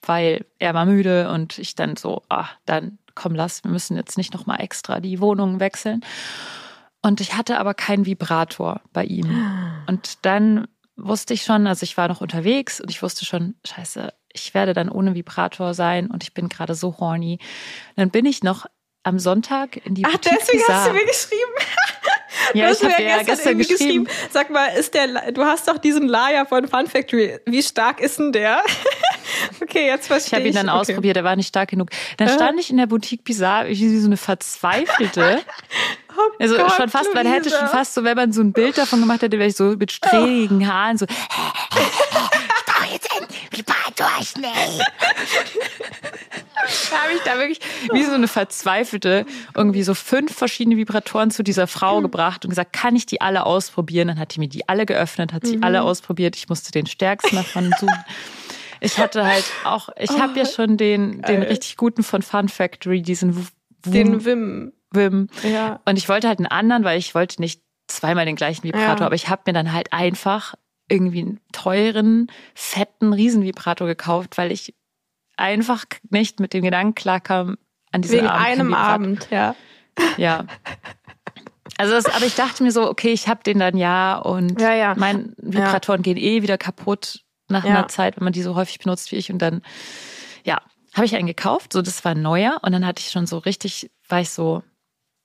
Speaker 2: weil er war müde und ich dann so, ah, dann komm, lass, wir müssen jetzt nicht nochmal extra die Wohnungen wechseln. Und ich hatte aber keinen Vibrator bei ihm. Und dann wusste ich schon, also ich war noch unterwegs und ich wusste schon, scheiße, ich werde dann ohne Vibrator sein und ich bin gerade so horny. Dann bin ich noch am Sonntag in die
Speaker 1: Ach,
Speaker 2: Boutique
Speaker 1: deswegen
Speaker 2: Bizarre.
Speaker 1: hast du mir geschrieben. Du
Speaker 2: ich
Speaker 1: hast mir
Speaker 2: habe ja gestern
Speaker 1: irgendwie
Speaker 2: geschrieben.
Speaker 1: Sag mal, ist der, du hast doch diesen Laia von Fun Factory. Wie stark ist denn der? okay, jetzt
Speaker 2: Ich
Speaker 1: verstehe
Speaker 2: habe
Speaker 1: ich.
Speaker 2: ihn dann
Speaker 1: okay.
Speaker 2: ausprobiert, er war nicht stark genug. Dann
Speaker 1: Äh.
Speaker 2: stand ich in der Boutique Bizarre wie so eine verzweifelte.
Speaker 1: Oh
Speaker 2: Also
Speaker 1: Gott,
Speaker 2: schon fast, man hätte
Speaker 1: Luisa.
Speaker 2: schon fast so, wenn man so ein Bild davon gemacht hätte, wäre ich so mit strähnigen Haaren so. Ich brauche jetzt Vibrator schnell. Da habe ich da wirklich wie so eine verzweifelte irgendwie so fünf verschiedene Vibratoren zu dieser Frau gebracht und gesagt, kann ich die alle ausprobieren? Dann hat die mir die alle geöffnet, hat sie alle ausprobiert. Ich musste den stärksten davon suchen. Ich hatte halt auch, ich habe ja schon den, den richtig guten von Fun Factory, diesen W-
Speaker 1: Den Wim.
Speaker 2: Wim.
Speaker 1: Ja.
Speaker 2: Und ich wollte halt einen anderen, weil ich wollte nicht zweimal den gleichen Vibrator,
Speaker 1: Ja.
Speaker 2: aber ich habe mir dann halt einfach irgendwie einen teuren, fetten Riesenvibrator gekauft, weil ich einfach nicht mit dem Gedanken klarkam, an diesem
Speaker 1: Wegen
Speaker 2: Abend
Speaker 1: einem Abend, ja.
Speaker 2: Ja. Also das, aber ich dachte mir so, okay, ich habe den dann ja und
Speaker 1: Ja, ja.
Speaker 2: meine Vibratoren gehen eh wieder kaputt nach
Speaker 1: Ja.
Speaker 2: einer Zeit, wenn man die so häufig benutzt wie ich und dann ja, habe ich einen gekauft, so das war ein neuer und dann hatte ich schon so richtig, war ich so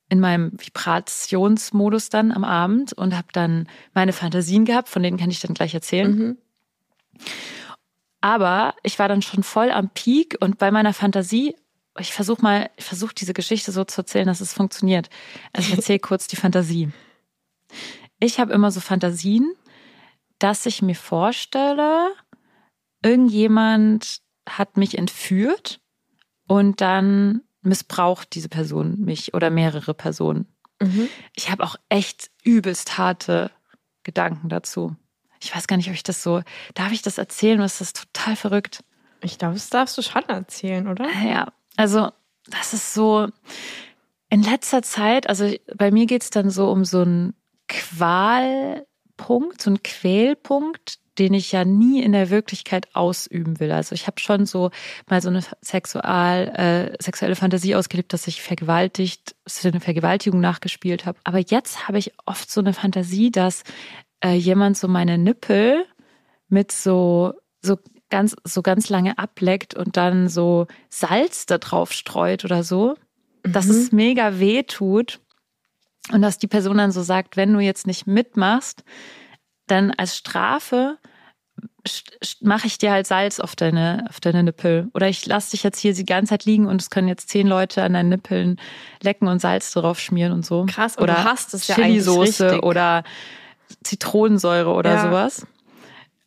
Speaker 2: in meinem Vibrationsmodus dann am Abend und habe dann meine Fantasien gehabt, von denen kann ich dann gleich erzählen.
Speaker 1: Mhm.
Speaker 2: Aber ich war dann schon voll am Peak und bei meiner Fantasie, ich versuche mal, ich versuche diese Geschichte so zu erzählen, dass es funktioniert. Also ich erzähle kurz die Fantasie. Ich habe immer so Fantasien, dass ich mir vorstelle, irgendjemand hat mich entführt und dann missbraucht diese Person mich oder mehrere Personen.
Speaker 1: Mhm.
Speaker 2: Ich habe auch echt übelst harte Gedanken dazu. Ich weiß gar nicht, ob ich das so, darf ich das erzählen? Das ist total verrückt.
Speaker 1: Ich glaube, das darfst du schon erzählen, oder?
Speaker 2: Ja, also das ist so in letzter Zeit, also bei mir geht's dann so um so einen Qualpunkt, so einen Quälpunkt, den ich ja nie in der Wirklichkeit ausüben will. Also ich habe schon so mal so eine sexual, äh, sexuelle Fantasie ausgelebt, dass ich vergewaltigt, dass eine Vergewaltigung nachgespielt habe. Aber jetzt habe ich oft so eine Fantasie, dass äh, jemand so meine Nippel mit so so ganz so ganz lange ableckt und dann so Salz da drauf streut oder so, dass
Speaker 1: Mhm.
Speaker 2: es mega weh tut und dass die Person dann so sagt, wenn du jetzt nicht mitmachst, dann als Strafe mache ich dir halt Salz auf deine auf deine Nippel oder ich lasse dich jetzt hier die ganze Zeit liegen und es können jetzt zehn Leute an deinen Nippeln lecken und Salz drauf schmieren und so.
Speaker 1: Krass,
Speaker 2: oder
Speaker 1: du hast es ja
Speaker 2: Chili-Soße oder Zitronensäure oder
Speaker 1: Ja.
Speaker 2: sowas.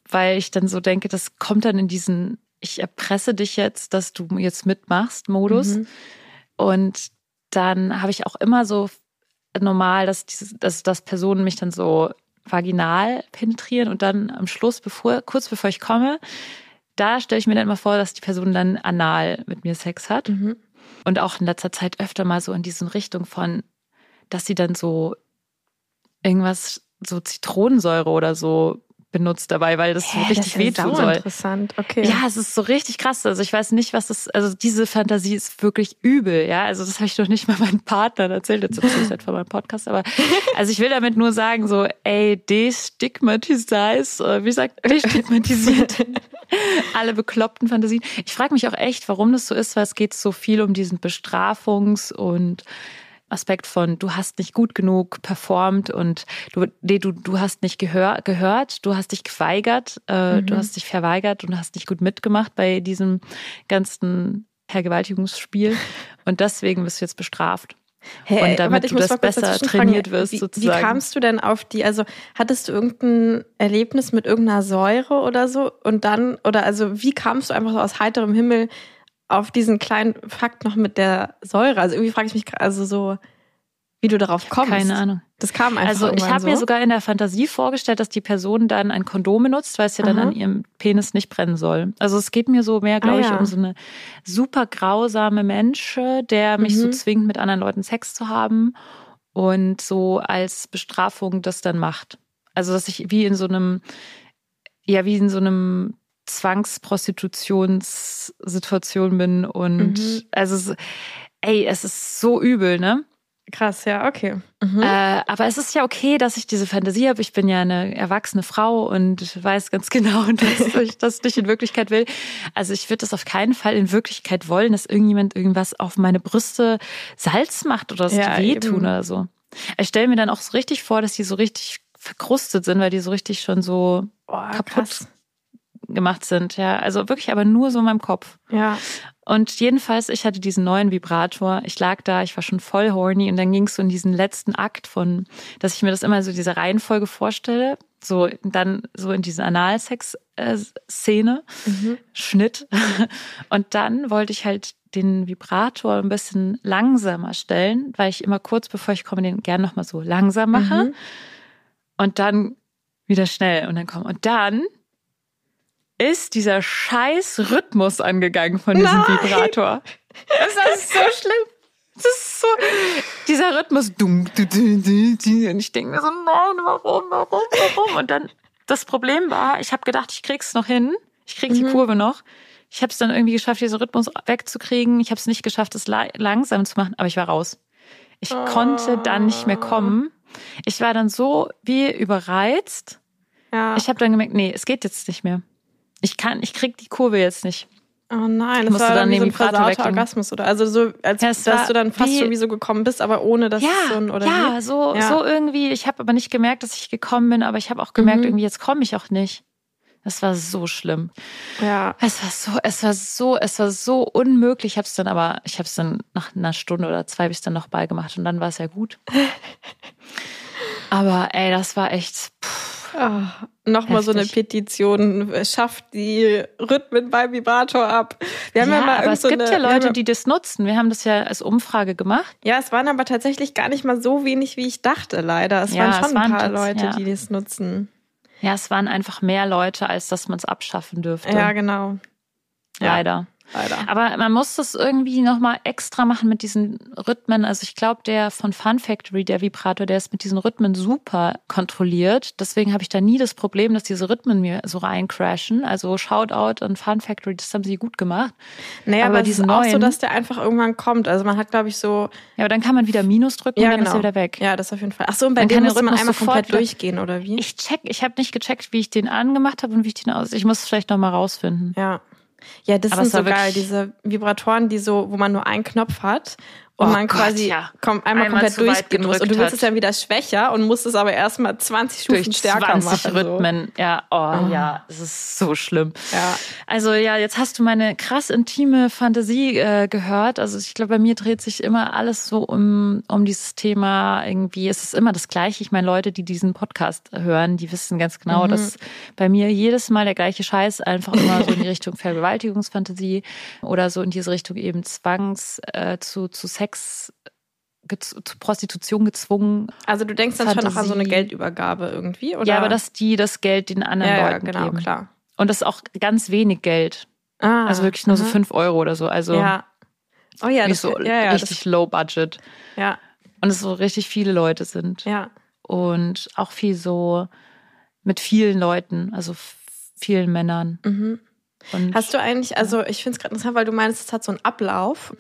Speaker 2: Weil ich dann so denke, das kommt dann in diesen, ich erpresse dich jetzt, dass du jetzt mitmachst, Modus.
Speaker 1: Mhm.
Speaker 2: Und dann habe ich auch immer so normal, dass, diese, dass, dass Personen mich dann so vaginal penetrieren und dann am Schluss, bevor, kurz bevor ich komme, da stelle ich mir dann immer vor, dass die Person dann anal mit mir Sex hat.
Speaker 1: Mhm.
Speaker 2: Und auch in letzter Zeit öfter mal so in diesen Richtung von, dass sie dann so irgendwas, so Zitronensäure oder so benutzt dabei, weil das so
Speaker 1: Hä,
Speaker 2: richtig
Speaker 1: das
Speaker 2: wehtun soll.
Speaker 1: interessant, okay.
Speaker 2: Ja, es ist so richtig krass. Also ich weiß nicht, was das, also diese Fantasie ist wirklich übel, ja. Also das habe ich doch nicht mal meinen Partnern erzählt, jetzt erzähle ich halt von meinem Podcast, aber also ich will damit nur sagen, so, ey, destigmatisiert, äh, wie sagt, destigmatisiert alle bekloppten Fantasien. Ich frage mich auch echt, warum das so ist, weil es geht so viel um diesen Bestrafungs- und Aspekt von, du hast nicht gut genug performt und du, nee, du, du hast nicht gehör, gehört, du hast dich geweigert, äh,
Speaker 1: Mhm.
Speaker 2: du hast dich verweigert und du hast nicht gut mitgemacht bei diesem ganzen Vergewaltigungsspiel und deswegen bist du jetzt bestraft.
Speaker 1: Hey,
Speaker 2: und damit
Speaker 1: warte, ich
Speaker 2: du das besser trainiert wirst,
Speaker 1: wie,
Speaker 2: sozusagen.
Speaker 1: Wie kamst du denn auf die, also hattest du irgendein Erlebnis mit irgendeiner Säure oder so und dann, oder also wie kamst du einfach so aus heiterem Himmel auf diesen kleinen Fakt noch mit der Säure? Also irgendwie frage ich mich gerade, also so, wie du darauf kommst.
Speaker 2: Keine Ahnung.
Speaker 1: Das kam einfach
Speaker 2: Also ich habe
Speaker 1: so.
Speaker 2: mir sogar in der Fantasie vorgestellt, dass die Person dann ein Kondom benutzt, weil es ja dann
Speaker 1: Aha.
Speaker 2: an ihrem Penis nicht brennen soll. Also es geht mir so mehr, glaube
Speaker 1: Ah,
Speaker 2: ich,
Speaker 1: ja.
Speaker 2: um so eine super grausame Mensch, der mich so
Speaker 1: Mhm.
Speaker 2: zwingt, mit anderen Leuten Sex zu haben und so als Bestrafung das dann macht. Also dass ich wie in so einem, ja, wie in so einem Zwangsprostitutionssituation bin und
Speaker 1: Mhm.
Speaker 2: also es- ey, es ist so übel, ne?
Speaker 1: Krass, ja, okay.
Speaker 2: Mhm. Äh, aber es ist ja okay, dass ich diese Fantasie habe. Ich bin ja eine erwachsene Frau und weiß ganz genau, dass ich das nicht in Wirklichkeit will. Also ich würde das auf keinen Fall in Wirklichkeit wollen, dass irgendjemand irgendwas auf meine Brüste Salz macht oder das ja, wehtun oder so. Ich stelle mir dann auch so richtig vor, dass die so richtig verkrustet sind, weil die so richtig schon so oh, kaputt krass gemacht sind, ja. Also wirklich aber nur so in meinem Kopf.
Speaker 1: Ja.
Speaker 2: Und jedenfalls, ich hatte diesen neuen Vibrator. Ich lag da, ich war schon voll horny und dann ging es so in diesen letzten Akt von, dass ich mir das immer so diese Reihenfolge vorstelle. So dann so in diese Analsex-Szene, mhm. Schnitt. Und dann wollte ich halt den Vibrator ein bisschen langsamer stellen, weil ich immer kurz bevor ich komme, den gern nochmal so langsam mache. Mhm. Und dann wieder schnell und dann kommen. Und dann ist dieser scheiß Rhythmus angegangen von diesem Nein. Vibrator. Das ist so schlimm. Das ist so, dieser Rhythmus, dumm, du, du, du, du. und ich denke mir so, nein, warum, warum, warum? Und dann, das Problem war, ich habe gedacht, ich krieg's noch hin, ich krieg die mhm. Kurve noch. Ich habe es dann irgendwie geschafft, diesen Rhythmus wegzukriegen. Ich habe es nicht geschafft, es langsam zu machen, aber ich war raus. Ich oh. konnte dann nicht mehr kommen. Ich war dann so wie überreizt. Ja. Ich habe dann gemerkt, nee, es geht jetzt nicht mehr. Ich kann, ich krieg die Kurve jetzt nicht.
Speaker 1: Oh nein, das war dann, dann so ein versauter Orgasmus oder also so als ja, dass du dann fast wie, schon wie so gekommen bist, aber ohne dass
Speaker 2: ja,
Speaker 1: es so ein oder
Speaker 2: ja, so ja. so irgendwie. Ich habe aber nicht gemerkt, dass ich gekommen bin, aber ich habe auch gemerkt, mhm. irgendwie jetzt komme ich auch nicht. Das war so schlimm.
Speaker 1: Ja.
Speaker 2: Es war so, es war so, es war so unmöglich. Ich habe es dann aber, ich habe es dann nach einer Stunde oder zwei bis dann noch beigemacht und dann war es ja gut. aber ey, das war echt. Pff,
Speaker 1: Oh, Nochmal so eine Petition, schafft die Rhythmen beim Vibrator ab.
Speaker 2: Wir haben ja, ja mal aber es so gibt eine, ja Leute, die das nutzen. Wir haben das ja als Umfrage gemacht.
Speaker 1: Ja, es waren aber tatsächlich gar nicht mal so wenig, wie ich dachte, leider. Es ja, waren schon es waren ein paar Leute, ja. die das nutzen.
Speaker 2: Ja, es waren einfach mehr Leute, als dass man es abschaffen dürfte.
Speaker 1: Ja, genau.
Speaker 2: Leider. Leider. Aber man muss das irgendwie nochmal extra machen mit diesen Rhythmen. Also ich glaube, der von Fun Factory, der Vibrator, der ist mit diesen Rhythmen super kontrolliert. Deswegen habe ich da nie das Problem, dass diese Rhythmen mir so reincrashen. Also Shoutout an Fun Factory, das haben sie gut gemacht.
Speaker 1: Naja, aber, aber es ist neuen, auch so, dass der einfach irgendwann kommt. Also man hat, glaube ich, so.
Speaker 2: Ja, aber dann kann man wieder Minus drücken ja, und dann genau. ist er wieder weg.
Speaker 1: Ja, das auf jeden Fall. Ach so, und bei dann dem muss man einmal komplett durchgehen, oder wie?
Speaker 2: Ich check, ich habe nicht gecheckt, wie ich den angemacht habe und wie ich den aus. Ich muss es vielleicht nochmal rausfinden.
Speaker 1: Ja. Ja, das Aber sind so geil, diese Vibratoren, die so, wo man nur einen Knopf hat und oh man Gott, quasi ja. kommt einmal, einmal komplett durchgehen muss. Und du willst hat. es dann wieder schwächer und musst es aber erstmal 20 Stufen Durch stärker 20 machen.
Speaker 2: Rhythmen. So. Ja, oh, oh, ja, es ist so schlimm.
Speaker 1: Ja.
Speaker 2: Also ja, jetzt hast du meine krass intime Fantasie äh, gehört. Also ich glaube, bei mir dreht sich immer alles so um, um dieses Thema irgendwie. Es ist immer das Gleiche. Ich meine, Leute, die diesen Podcast hören, die wissen ganz genau, mhm. dass bei mir jedes Mal der gleiche Scheiß einfach immer so in die Richtung Vergewaltigungsfantasie oder so in diese Richtung eben Zwangs äh, zu, zu Sex Sex zu Prostitution gezwungen.
Speaker 1: Also du denkst dann Fantasie. schon noch an so eine Geldübergabe irgendwie, oder?
Speaker 2: Ja, aber dass die das Geld den anderen ja, Leuten ja, genau, geben.
Speaker 1: klar.
Speaker 2: Und das ist auch ganz wenig Geld. Ah, also wirklich nur aha. so fünf Euro oder so. Also
Speaker 1: ja. Oh ja,
Speaker 2: das, so ja, ja, richtig das, low budget.
Speaker 1: Ja.
Speaker 2: Und es so richtig viele Leute sind.
Speaker 1: Ja.
Speaker 2: Und auch viel so mit vielen Leuten, also vielen Männern.
Speaker 1: Mhm. Hast du eigentlich, also ich finde es gerade interessant, weil du meinst, es hat so einen Ablauf.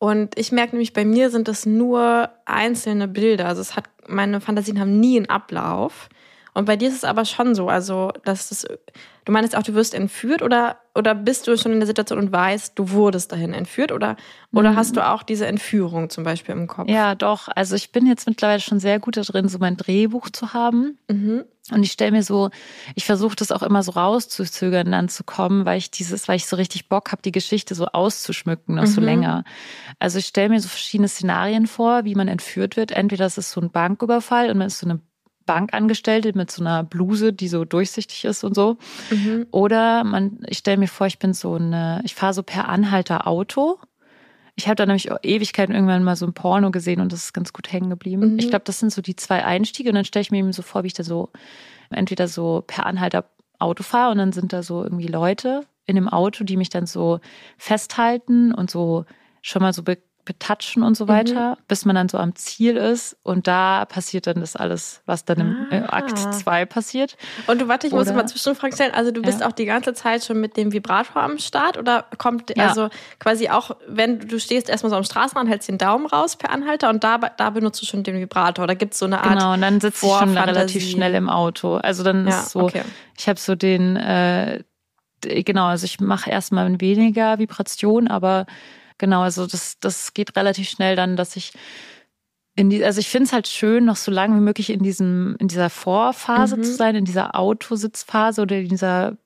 Speaker 1: Und ich merke nämlich, bei mir sind es nur einzelne Bilder. Also es hat, meine Fantasien haben nie einen Ablauf. Und bei dir ist es aber schon so, also, dass das, du meinst auch, du wirst entführt oder, oder bist du schon in der Situation und weißt, du wurdest dahin entführt oder, oder mhm. hast du auch diese Entführung zum Beispiel im Kopf?
Speaker 2: Ja, doch. Also ich bin jetzt mittlerweile schon sehr gut darin, so mein Drehbuch zu haben.
Speaker 1: Mhm.
Speaker 2: Und ich stelle mir so, ich versuche das auch immer so rauszuzögern, dann zu kommen, weil ich dieses, weil ich so richtig Bock habe, die Geschichte so auszuschmücken, noch mhm. so länger. Also ich stelle mir so verschiedene Szenarien vor, wie man entführt wird. Entweder es ist so ein Banküberfall und man ist so eine Bankangestellte mit so einer Bluse, die so durchsichtig ist und so. Mhm. Oder man, ich stelle mir vor, ich bin so eine, ich fahre so per Anhalter Auto. Ich habe da nämlich Ewigkeiten irgendwann mal so ein Porno gesehen und das ist ganz gut hängen geblieben. Mhm. Ich glaube, das sind so die zwei Einstiege und dann stelle ich mir eben so vor, wie ich da so entweder so per Anhalter Auto fahre und dann sind da so irgendwie Leute in dem Auto, die mich dann so festhalten und so schon mal so betatschen und so weiter, mhm. bis man dann so am Ziel ist. Und da passiert dann das alles, was dann im ah. Akt 2 passiert.
Speaker 1: Und du, warte, ich oder, muss immer Zwischenfragen stellen. Also du bist ja. auch die ganze Zeit schon mit dem Vibrator am Start oder kommt, ja. also quasi auch, wenn du stehst erstmal so am Straßenrand, hältst den Daumen raus per Anhalter und da, da benutzt du schon den Vibrator. Oder gibt es so eine Art
Speaker 2: Genau, und dann sitze ich schon relativ schnell im Auto. Also dann ja, ist so, okay. ich habe so den, äh, genau, also ich mache erstmal weniger Vibration, aber genau, also das, das geht relativ schnell dann, dass ich in die, also ich finde es halt schön, noch so lange wie möglich in diesem, in dieser Vorphase mhm. zu sein, in dieser Autositzphase oder in dieser,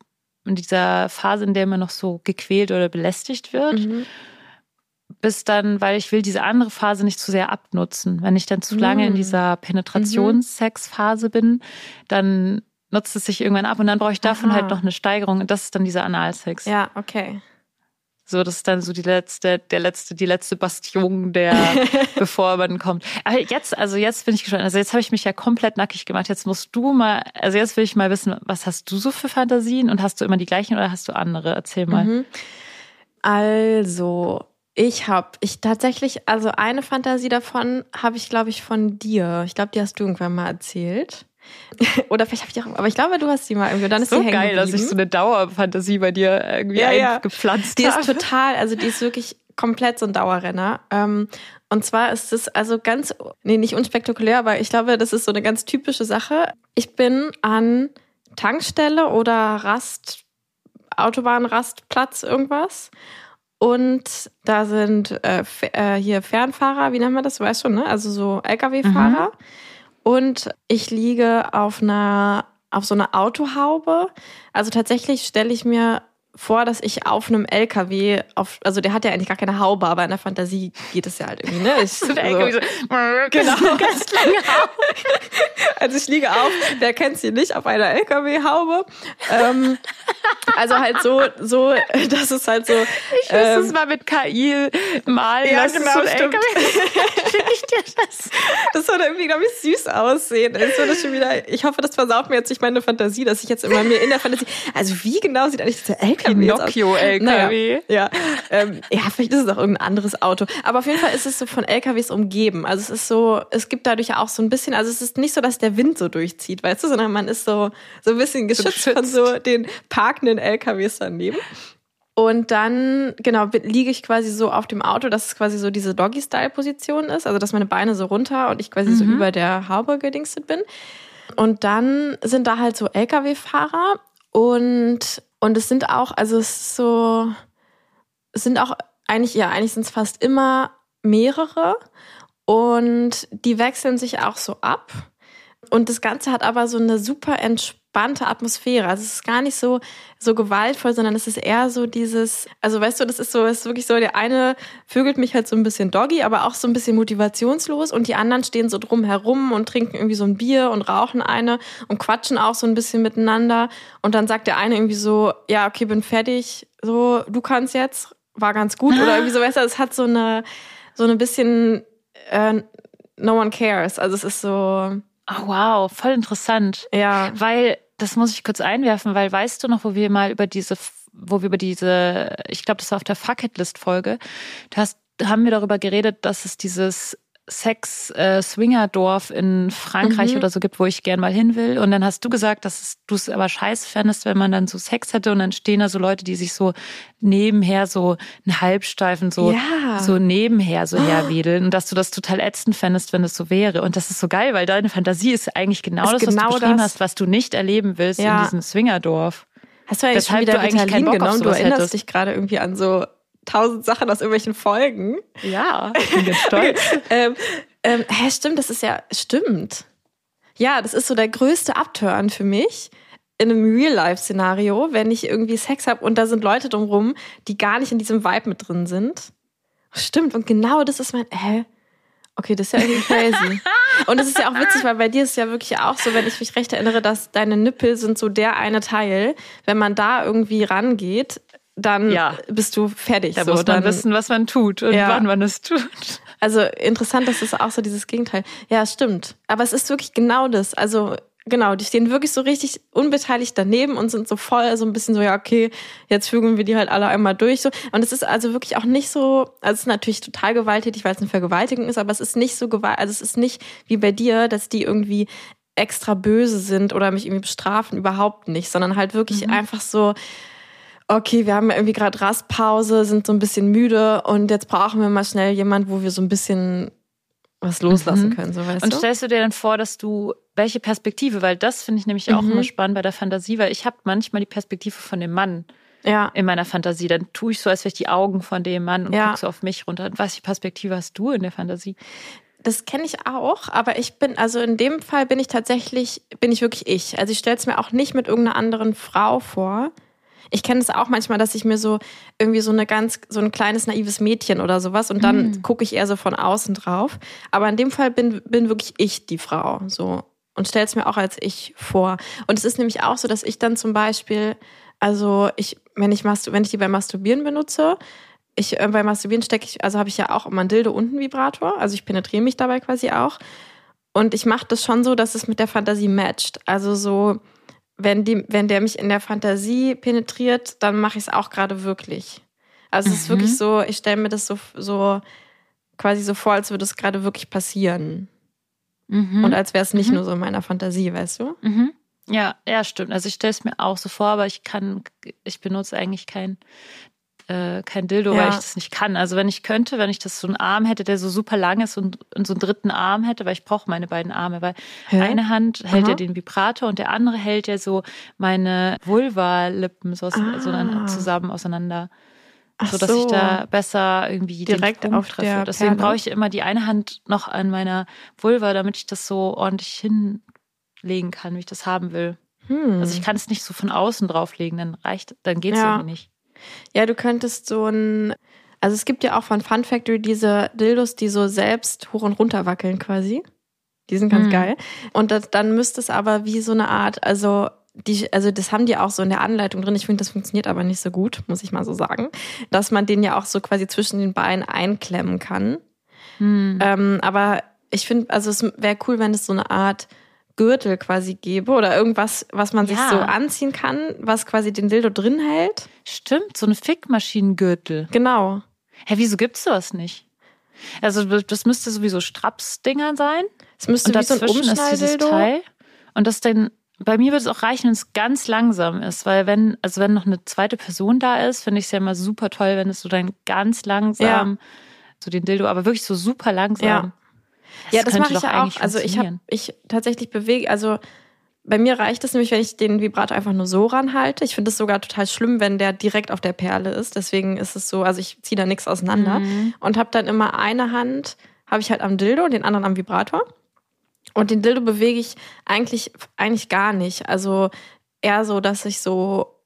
Speaker 2: in dieser Phase, in der man noch so gequält oder belästigt wird. Mhm. Bis dann, weil ich will diese andere Phase nicht zu sehr abnutzen. Wenn ich dann zu lange mhm. in dieser Penetrationssexphase bin, dann nutzt es sich irgendwann ab und dann brauche ich davon halt Aha. halt noch eine Steigerung und das ist dann dieser Analsex.
Speaker 1: Ja, okay.
Speaker 2: So, das ist dann so die letzte, der letzte, die letzte Bastion, der, bevor man kommt. Aber jetzt, also jetzt bin ich gespannt. Also jetzt habe ich mich ja komplett nackig gemacht. Jetzt musst du mal, also jetzt will ich mal wissen, was hast du so für Fantasien und hast du immer die gleichen oder hast du andere? Erzähl mal. Mhm.
Speaker 1: Also, ich habe, ich tatsächlich, also eine Fantasie davon habe ich, glaube ich, von dir. Ich glaube, die hast du irgendwann mal erzählt. Oder vielleicht habe ich auch, aber ich glaube, du hast sie mal irgendwie. Dann ist
Speaker 2: so
Speaker 1: die
Speaker 2: geil, dass ich so eine Dauerfantasie bei dir irgendwie ja, ja. gepflanzt
Speaker 1: Die ist total, also die ist wirklich komplett so ein Dauerrenner. Ähm, und zwar ist es also ganz, nee, nicht unspektakulär, aber ich glaube, das ist so eine ganz typische Sache. Ich bin an Tankstelle oder Rast, Autobahnrastplatz, irgendwas. Und da sind äh, äh, hier Fernfahrer, wie nennt man das? Du weißt schon, ne? Also so Lkw-Fahrer. Mhm. Und ich liege auf einer, auf so einer Autohaube. Also tatsächlich stelle ich mir vor, dass ich auf einem LKW, auf, also der hat ja eigentlich gar keine Haube, aber in der Fantasie geht es ja halt irgendwie, ne? Ich, so der LKW so, genau. ganz lange Also ich liege auf, wer kennt sie nicht, auf einer LKW-Haube. Ähm, also halt so, so, das ist halt so.
Speaker 2: Ich ähm, es mal mit KI malen. Ja, genau, so stimmt.
Speaker 1: ich dir das. Das würde irgendwie, glaube ich, süß aussehen. Das würde schon wieder, ich hoffe, das versaut mir jetzt nicht meine Fantasie, dass ich jetzt immer mir in der Fantasie, also wie genau sieht eigentlich dieser LKW
Speaker 2: Pinocchio-LKW.
Speaker 1: Naja, ja, ähm, ja, vielleicht ist es auch irgendein anderes Auto. Aber auf jeden Fall ist es so von LKWs umgeben. Also es ist so, es gibt dadurch ja auch so ein bisschen, also es ist nicht so, dass der Wind so durchzieht, weißt du, sondern man ist so, so ein bisschen geschützt, geschützt. von so den parkenden LKWs daneben. Und dann, genau, liege ich quasi so auf dem Auto, dass es quasi so diese Doggy-Style-Position ist, also dass meine Beine so runter und ich quasi mhm. so über der Haube gedingstet bin. Und dann sind da halt so Lkw-Fahrer und und es sind auch, also es ist so, es sind auch eigentlich, ja, eigentlich sind es fast immer mehrere und die wechseln sich auch so ab. Und das Ganze hat aber so eine super entspannte Atmosphäre. Also es ist gar nicht so, so gewaltvoll, sondern es ist eher so dieses, also weißt du, das ist so, es ist wirklich so, der eine vögelt mich halt so ein bisschen doggy, aber auch so ein bisschen motivationslos und die anderen stehen so drum herum und trinken irgendwie so ein Bier und rauchen eine und quatschen auch so ein bisschen miteinander. Und dann sagt der eine irgendwie so, ja, okay, bin fertig, so, du kannst jetzt, war ganz gut. Oder irgendwie so, weißt du, es hat so eine, so eine bisschen, äh, no one cares. Also es ist so,
Speaker 2: Oh, wow, voll interessant.
Speaker 1: Ja.
Speaker 2: Weil, das muss ich kurz einwerfen, weil weißt du noch, wo wir mal über diese, wo wir über diese, ich glaube, das war auf der Fucketlist-Folge, da hast, haben wir darüber geredet, dass es dieses Sex-Swinger-Dorf äh, in Frankreich mhm. oder so gibt, wo ich gern mal hin will. Und dann hast du gesagt, dass du es aber scheiße fändest, wenn man dann so Sex hätte und dann stehen da so Leute, die sich so nebenher so einen Halbsteifen so, ja. so nebenher so herwedeln und dass du das total ätzend fändest, wenn es so wäre. Und das ist so geil, weil deine Fantasie ist eigentlich genau ist das, genau was du beschrieben das. hast, was du nicht erleben willst ja. in diesem Swingerdorf.
Speaker 1: Hast du eigentlich Weshalb schon wieder du eigentlich keinen Bock genommen? Du erinnerst hättest. dich gerade irgendwie an so tausend Sachen aus irgendwelchen Folgen.
Speaker 2: Ja, ich bin stolz.
Speaker 1: ähm, ähm, hä, stimmt, das ist ja, stimmt. Ja, das ist so der größte Upturn für mich in einem Real-Life-Szenario, wenn ich irgendwie Sex habe und da sind Leute drumrum, die gar nicht in diesem Vibe mit drin sind. Stimmt, und genau das ist mein, hä? Okay, das ist ja irgendwie crazy. Und es ist ja auch witzig, weil bei dir ist es ja wirklich auch so, wenn ich mich recht erinnere, dass deine Nippel sind so der eine Teil. Wenn man da irgendwie rangeht, dann ja. bist du fertig.
Speaker 2: Da so. muss man dann, wissen, was man tut und ja. wann man es tut.
Speaker 1: Also interessant, das ist auch so dieses Gegenteil. Ja, stimmt. Aber es ist wirklich genau das. Also Genau, die stehen wirklich so richtig unbeteiligt daneben und sind so voll so ein bisschen so, ja, okay, jetzt fügen wir die halt alle einmal durch. So. Und es ist also wirklich auch nicht so, also es ist natürlich total gewalttätig, weil es eine Vergewaltigung ist, aber es ist nicht so gewalt, also es ist nicht wie bei dir, dass die irgendwie extra böse sind oder mich irgendwie bestrafen, überhaupt nicht, sondern halt wirklich mhm. einfach so, okay, wir haben irgendwie gerade Rastpause, sind so ein bisschen müde und jetzt brauchen wir mal schnell jemand, wo wir so ein bisschen was loslassen mhm. können. So, weißt
Speaker 2: und du? stellst du dir dann vor, dass du welche Perspektive, weil das finde ich nämlich auch mhm. immer spannend bei der Fantasie, weil ich habe manchmal die Perspektive von dem Mann ja. in meiner Fantasie. Dann tue ich so, als wäre ich die Augen von dem Mann und ja. gucke so auf mich runter. Was für Perspektive hast du in der Fantasie?
Speaker 1: Das kenne ich auch, aber ich bin, also in dem Fall bin ich tatsächlich, bin ich wirklich ich. Also ich stelle es mir auch nicht mit irgendeiner anderen Frau vor, ich kenne es auch manchmal, dass ich mir so irgendwie so eine ganz, so ein kleines naives Mädchen oder sowas und dann mhm. gucke ich eher so von außen drauf. Aber in dem Fall bin, bin wirklich ich die Frau, so. Und stelle es mir auch als ich vor. Und es ist nämlich auch so, dass ich dann zum Beispiel, also ich, wenn ich, wenn ich die beim Masturbieren benutze, ich äh, beim Masturbieren stecke ich, also habe ich ja auch immer ein Dildo und einen Vibrator. Also ich penetriere mich dabei quasi auch. Und ich mache das schon so, dass es mit der Fantasie matcht. Also so, wenn, die, wenn der mich in der Fantasie penetriert, dann mache ich es auch gerade wirklich. Also es ist wirklich mhm. so, ich stelle mir das so, so quasi so vor, als würde es gerade wirklich passieren. Mhm. Und als wäre es nicht mhm. nur so in meiner Fantasie, weißt du?
Speaker 2: Mhm. Ja, ja, stimmt. Also ich stelle es mir auch so vor, aber ich kann, ich benutze eigentlich kein äh, kein Dildo, ja. weil ich das nicht kann. Also wenn ich könnte, wenn ich das so einen Arm hätte, der so super lang ist und, und so einen dritten Arm hätte, weil ich brauche meine beiden Arme, weil Hä? eine Hand hält Aha. ja den Vibrator und der andere hält ja so meine Vulva-Lippen so, ah. so zusammen auseinander. Ach so dass so. ich da besser irgendwie
Speaker 1: direkt den treffe.
Speaker 2: Deswegen brauche ich immer die eine Hand noch an meiner Vulva, damit ich das so ordentlich hinlegen kann, wie ich das haben will. Hm. Also ich kann es nicht so von außen drauflegen, dann reicht, dann geht's ja. irgendwie nicht.
Speaker 1: Ja, du könntest so ein, also es gibt ja auch von Fun Factory diese Dildos, die so selbst hoch und runter wackeln quasi. Die sind ganz mhm. geil. Und das, dann müsste es aber wie so eine Art, also die, also das haben die auch so in der Anleitung drin. Ich finde, das funktioniert aber nicht so gut, muss ich mal so sagen, dass man den ja auch so quasi zwischen den Beinen einklemmen kann. Mhm. Ähm, aber ich finde, also es wäre cool, wenn es so eine Art Gürtel quasi gebe oder irgendwas, was man sich so anziehen kann, was quasi den Dildo drin hält.
Speaker 2: Stimmt, so eine Fickmaschinengürtel.
Speaker 1: Genau.
Speaker 2: Hä, wieso gibt's sowas nicht? Also das müsste sowieso Straps-Dinger sein.
Speaker 1: Es müsste und wie so ein Umschnalldildo. Teil.
Speaker 2: Und das dann, bei mir würde es auch reichen, wenn es ganz langsam ist, weil wenn, also wenn noch eine zweite Person da ist, finde ich es ja immer super toll, wenn es so dann ganz langsam, ja. so den Dildo, aber wirklich so super langsam.
Speaker 1: Ja. Das ja, das mache ich ja auch. Also ich habe ich tatsächlich bewege, also bei mir reicht es nämlich, wenn ich den Vibrator einfach nur so ranhalte. Ich finde es sogar total schlimm, wenn der direkt auf der Perle ist. Deswegen ist es so, also ich ziehe da nichts auseinander mhm. und habe dann immer eine Hand habe ich halt am Dildo und den anderen am Vibrator. Und den Dildo bewege ich eigentlich eigentlich gar nicht. Also eher so, dass ich so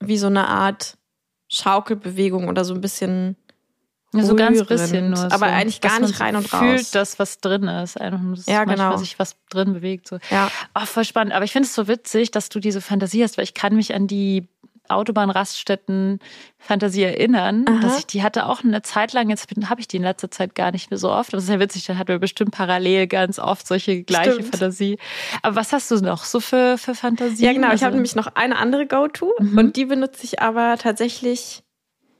Speaker 1: wie so eine Art Schaukelbewegung oder so ein bisschen
Speaker 2: ja, so ganz bisschen nur.
Speaker 1: Aber so, eigentlich gar nicht rein und
Speaker 2: raus. fühlt, dass was drin ist. Einfach nur, dass ja, genau. sich was drin bewegt. So.
Speaker 1: Ja.
Speaker 2: Oh, voll spannend. Aber ich finde es so witzig, dass du diese Fantasie hast, weil ich kann mich an die Autobahnraststätten-Fantasie erinnern, Aha. dass ich die hatte auch eine Zeit lang, jetzt habe ich die in letzter Zeit gar nicht mehr so oft. Das ist ja witzig, dann hatten wir bestimmt parallel ganz oft solche gleiche Stimmt. Fantasie. Aber was hast du noch so für, für Fantasien?
Speaker 1: Ja, genau, also, ich habe nämlich noch eine andere Go-To mhm. und die benutze ich aber tatsächlich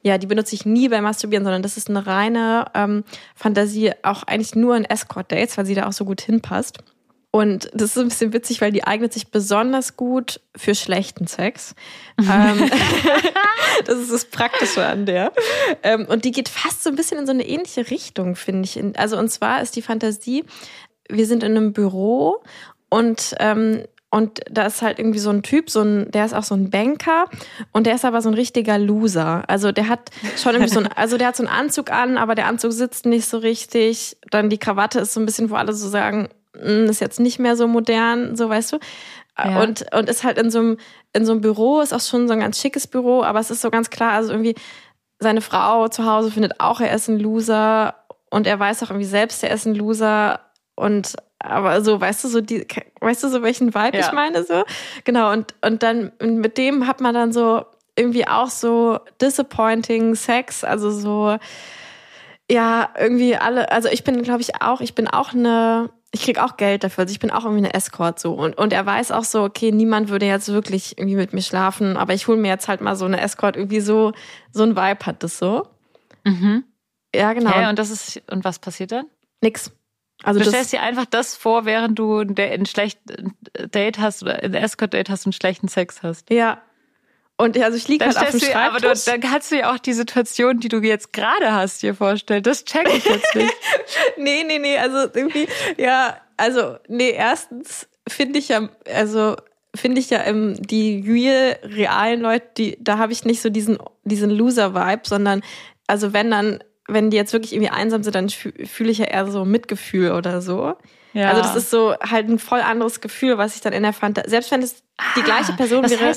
Speaker 1: ja, die benutze ich nie beim Masturbieren, sondern das ist eine reine ähm, Fantasie, auch eigentlich nur in Escort-Dates, weil sie da auch so gut hinpasst. Und das ist ein bisschen witzig, weil die eignet sich besonders gut für schlechten Sex. ähm, das ist das Praktische an der. Ähm, und die geht fast so ein bisschen in so eine ähnliche Richtung, finde ich. Also und zwar ist die Fantasie, wir sind in einem Büro und ähm, und da ist halt irgendwie so ein Typ, so ein, der ist auch so ein Banker und der ist aber so ein richtiger Loser. Also der hat schon irgendwie so ein, also der hat so einen Anzug an, aber der Anzug sitzt nicht so richtig. Dann die Krawatte ist so ein bisschen, wo alle so sagen, hm, ist jetzt nicht mehr so modern, so weißt du. Ja. Und, und ist halt in so einem, in so einem Büro, ist auch schon so ein ganz schickes Büro, aber es ist so ganz klar, also irgendwie seine Frau zu Hause findet auch, er ist ein Loser und er weiß auch irgendwie selbst, er ist ein Loser und aber so, weißt du, so die, weißt du, so welchen Vibe ja. ich meine, so? Genau, und, und dann mit dem hat man dann so irgendwie auch so disappointing Sex, also so, ja, irgendwie alle, also ich bin, glaube ich, auch, ich bin auch eine, ich krieg auch Geld dafür. Also ich bin auch irgendwie eine Escort so. Und, und er weiß auch so, okay, niemand würde jetzt wirklich irgendwie mit mir schlafen, aber ich hole mir jetzt halt mal so eine Escort, irgendwie so, so ein Vibe hat das so.
Speaker 2: Mhm.
Speaker 1: Ja, genau.
Speaker 2: Okay, und das ist, und was passiert dann?
Speaker 1: Nix. Also
Speaker 2: du stellst dir einfach das vor, während du ein schlechten Date hast oder ein Escort-Date hast und schlechten Sex hast.
Speaker 1: ja. Und also ich liege halt auf dem
Speaker 2: du, aber du,
Speaker 1: Schreibtisch.
Speaker 2: dann kannst du ja auch die Situation, die du jetzt gerade hast, dir vorstellen. Das check ich jetzt nicht.
Speaker 1: nee, nee, nee, also irgendwie, ja, also, nee, erstens finde ich ja, also finde ich ja ähm, die real, realen Leute, die, da habe ich nicht so diesen, diesen Loser-Vibe, sondern, also wenn dann, wenn die jetzt wirklich irgendwie einsam sind, dann fü- fühle ich ja eher so Mitgefühl oder so.
Speaker 2: Ja.
Speaker 1: Also das ist so halt ein voll anderes Gefühl, was ich dann in der Fantasie, selbst wenn es die
Speaker 2: Ah,
Speaker 1: gleiche Person wäre,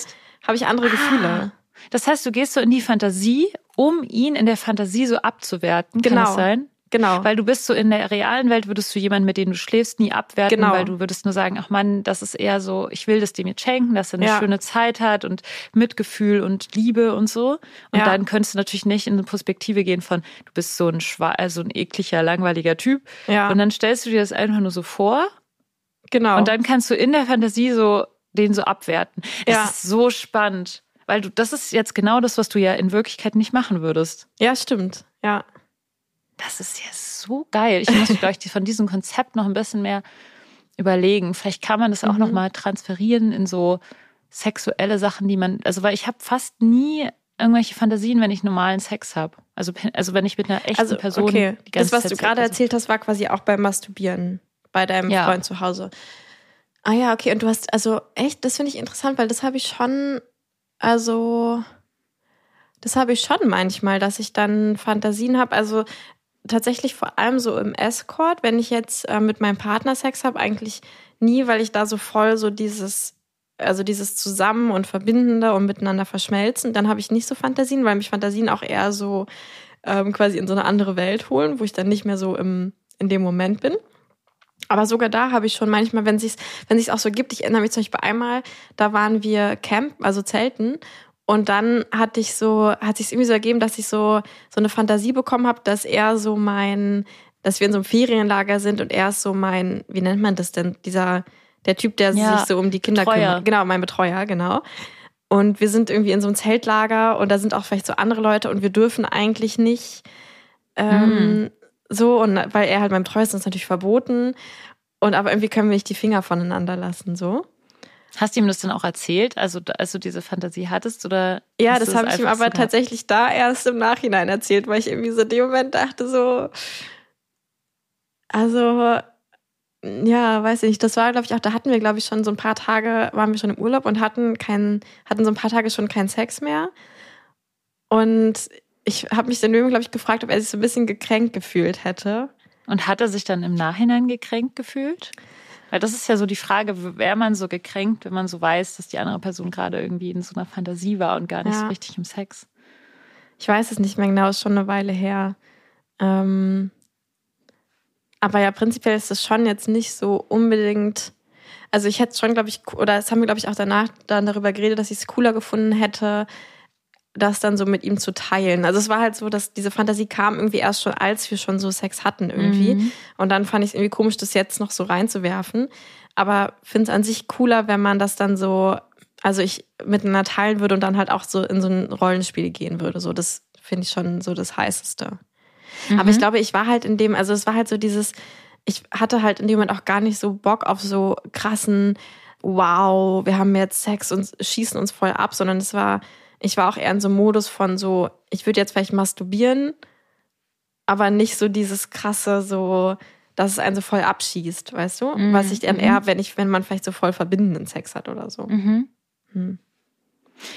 Speaker 1: habe ich andere Gefühle.
Speaker 2: Das heißt, du gehst so in die Fantasie, um ihn in der Fantasie so abzuwerten. Kann
Speaker 1: Genau.
Speaker 2: das sein?
Speaker 1: Genau.
Speaker 2: Weil du bist so in der realen Welt, würdest du jemanden, mit dem du schläfst, nie abwerten,
Speaker 1: Genau.
Speaker 2: weil du würdest nur sagen, ach Mann, das ist eher so, ich will das dem jetzt schenken, dass er eine
Speaker 1: Ja.
Speaker 2: schöne Zeit hat und Mitgefühl und Liebe und so. Und
Speaker 1: Ja.
Speaker 2: dann könntest du natürlich nicht in eine Perspektive gehen von, du bist so ein schwa also ein ekliger, langweiliger Typ.
Speaker 1: ja,
Speaker 2: Und dann stellst du dir das einfach nur so vor
Speaker 1: genau.
Speaker 2: und dann kannst du in der Fantasie so den so abwerten. Es
Speaker 1: Ja.
Speaker 2: ist so spannend. Weil du, das ist jetzt genau das, was du ja in Wirklichkeit nicht machen würdest.
Speaker 1: ja, stimmt. Ja.
Speaker 2: Das ist ja so geil. Ich muss, glaube ich, von diesem Konzept noch ein bisschen mehr überlegen. Vielleicht kann man das auch
Speaker 1: Mhm.
Speaker 2: noch mal transferieren in so sexuelle Sachen, die man, also weil ich habe fast nie irgendwelche Fantasien, wenn ich normalen Sex habe. Also, also wenn ich mit einer echten
Speaker 1: Also,
Speaker 2: Person
Speaker 1: okay.
Speaker 2: die
Speaker 1: Das,
Speaker 2: ganze
Speaker 1: was
Speaker 2: Zeit
Speaker 1: du gerade
Speaker 2: also-
Speaker 1: erzählt hast, war quasi auch beim Masturbieren bei deinem
Speaker 2: Ja.
Speaker 1: Freund zu Hause. Ah ja, okay. Und du hast, also echt, das finde ich interessant, weil das habe ich schon, also, das habe ich schon manchmal, dass ich dann Fantasien habe. Also tatsächlich vor allem so im Escort, wenn ich jetzt äh, mit meinem Partner Sex habe, eigentlich nie, weil ich da so voll so dieses, also dieses Zusammen und Verbindende und miteinander verschmelzen, dann habe ich nicht so Fantasien, weil mich Fantasien auch eher so ähm, quasi in so eine andere Welt holen, wo ich dann nicht mehr so im, in dem Moment bin. Aber sogar da habe ich schon manchmal, wenn sich's, wenn sich's auch so gibt, ich erinnere mich zum Beispiel einmal, da waren wir Camp, also Zelten, und dann hatte ich so, hat sich irgendwie so ergeben, dass ich so so eine Fantasie bekommen habe, dass er so mein, dass wir in so einem Ferienlager sind und er ist so mein, wie nennt man das denn, dieser der Typ, der
Speaker 2: Ja,
Speaker 1: sich so um die Kinder
Speaker 2: Betreuer.
Speaker 1: kümmert. Genau, mein Betreuer, genau. Und wir sind irgendwie in so einem Zeltlager und da sind auch vielleicht so andere Leute und wir dürfen eigentlich nicht ähm, so und weil er halt mein Betreuer ist, ist natürlich verboten. Und aber irgendwie können wir nicht die Finger voneinander lassen, so.
Speaker 2: Hast du ihm das dann auch erzählt, also als du diese Fantasie hattest? Oder
Speaker 1: Ja, das habe ich ihm aber
Speaker 2: so
Speaker 1: tatsächlich da erst im Nachhinein erzählt, weil ich irgendwie so in dem Moment dachte so, also ja, weiß ich nicht. Das war, glaube ich, auch, da hatten wir, glaube ich, schon so ein paar Tage, waren wir schon im Urlaub und hatten keinen, hatten so ein paar Tage schon keinen Sex mehr. Und ich habe mich dann irgendwie, glaube ich, gefragt, ob er sich so ein bisschen gekränkt gefühlt hätte.
Speaker 2: Und hat er sich dann im Nachhinein gekränkt gefühlt? Weil das ist ja so die Frage, wäre man so gekränkt, wenn man so weiß, dass die andere Person gerade irgendwie in so einer Fantasie war und gar nicht so
Speaker 1: Ja.
Speaker 2: richtig im Sex.
Speaker 1: Ich weiß es nicht mehr genau, ist schon eine Weile her. Ähm, aber ja, prinzipiell ist es schon jetzt nicht so unbedingt. Also ich hätte schon, glaube ich, oder es haben wir, glaube ich, auch danach dann darüber geredet, dass ich es cooler gefunden hätte, das dann so mit ihm zu teilen. Also es war halt so, dass diese Fantasie kam irgendwie erst schon, als wir schon so Sex hatten irgendwie.
Speaker 2: Mhm.
Speaker 1: Und dann fand ich es irgendwie komisch, das jetzt noch so reinzuwerfen. Aber finde es an sich cooler, wenn man das dann so, also ich miteinander teilen würde und dann halt auch so in so ein Rollenspiel gehen würde. So, das finde ich schon so das Heißeste. Aber
Speaker 2: Mhm.
Speaker 1: ich glaube, ich war halt in dem, also es war halt so dieses, ich hatte halt in dem Moment auch gar nicht so Bock auf so krassen, wow, wir haben jetzt Sex und schießen uns voll ab, sondern es war, ich war auch eher in so einem Modus von so, ich würde jetzt vielleicht masturbieren, aber nicht so dieses krasse, so, dass es einen so voll abschießt, weißt du?
Speaker 2: Mhm,
Speaker 1: Was ich dann
Speaker 2: mhm.
Speaker 1: eher, hab, wenn ich, wenn man vielleicht so voll verbindenden Sex hat oder so.
Speaker 2: Mhm.
Speaker 1: Hm.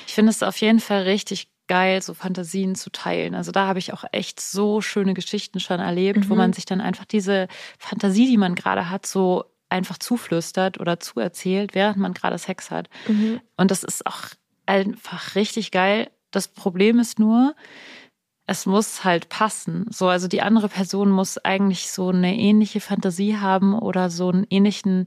Speaker 2: Ich finde es auf jeden Fall richtig geil, so Fantasien zu teilen. Also da habe ich auch echt so schöne Geschichten schon erlebt, wo
Speaker 1: Mhm.
Speaker 2: man sich dann einfach diese Fantasie, die man gerade hat, so einfach zuflüstert oder zuerzählt, während man gerade Sex hat.
Speaker 1: Mhm.
Speaker 2: Und das ist auch einfach richtig geil. Das Problem ist nur, es muss halt passen. So, also die andere Person muss eigentlich so eine ähnliche Fantasie haben oder so einen ähnlichen,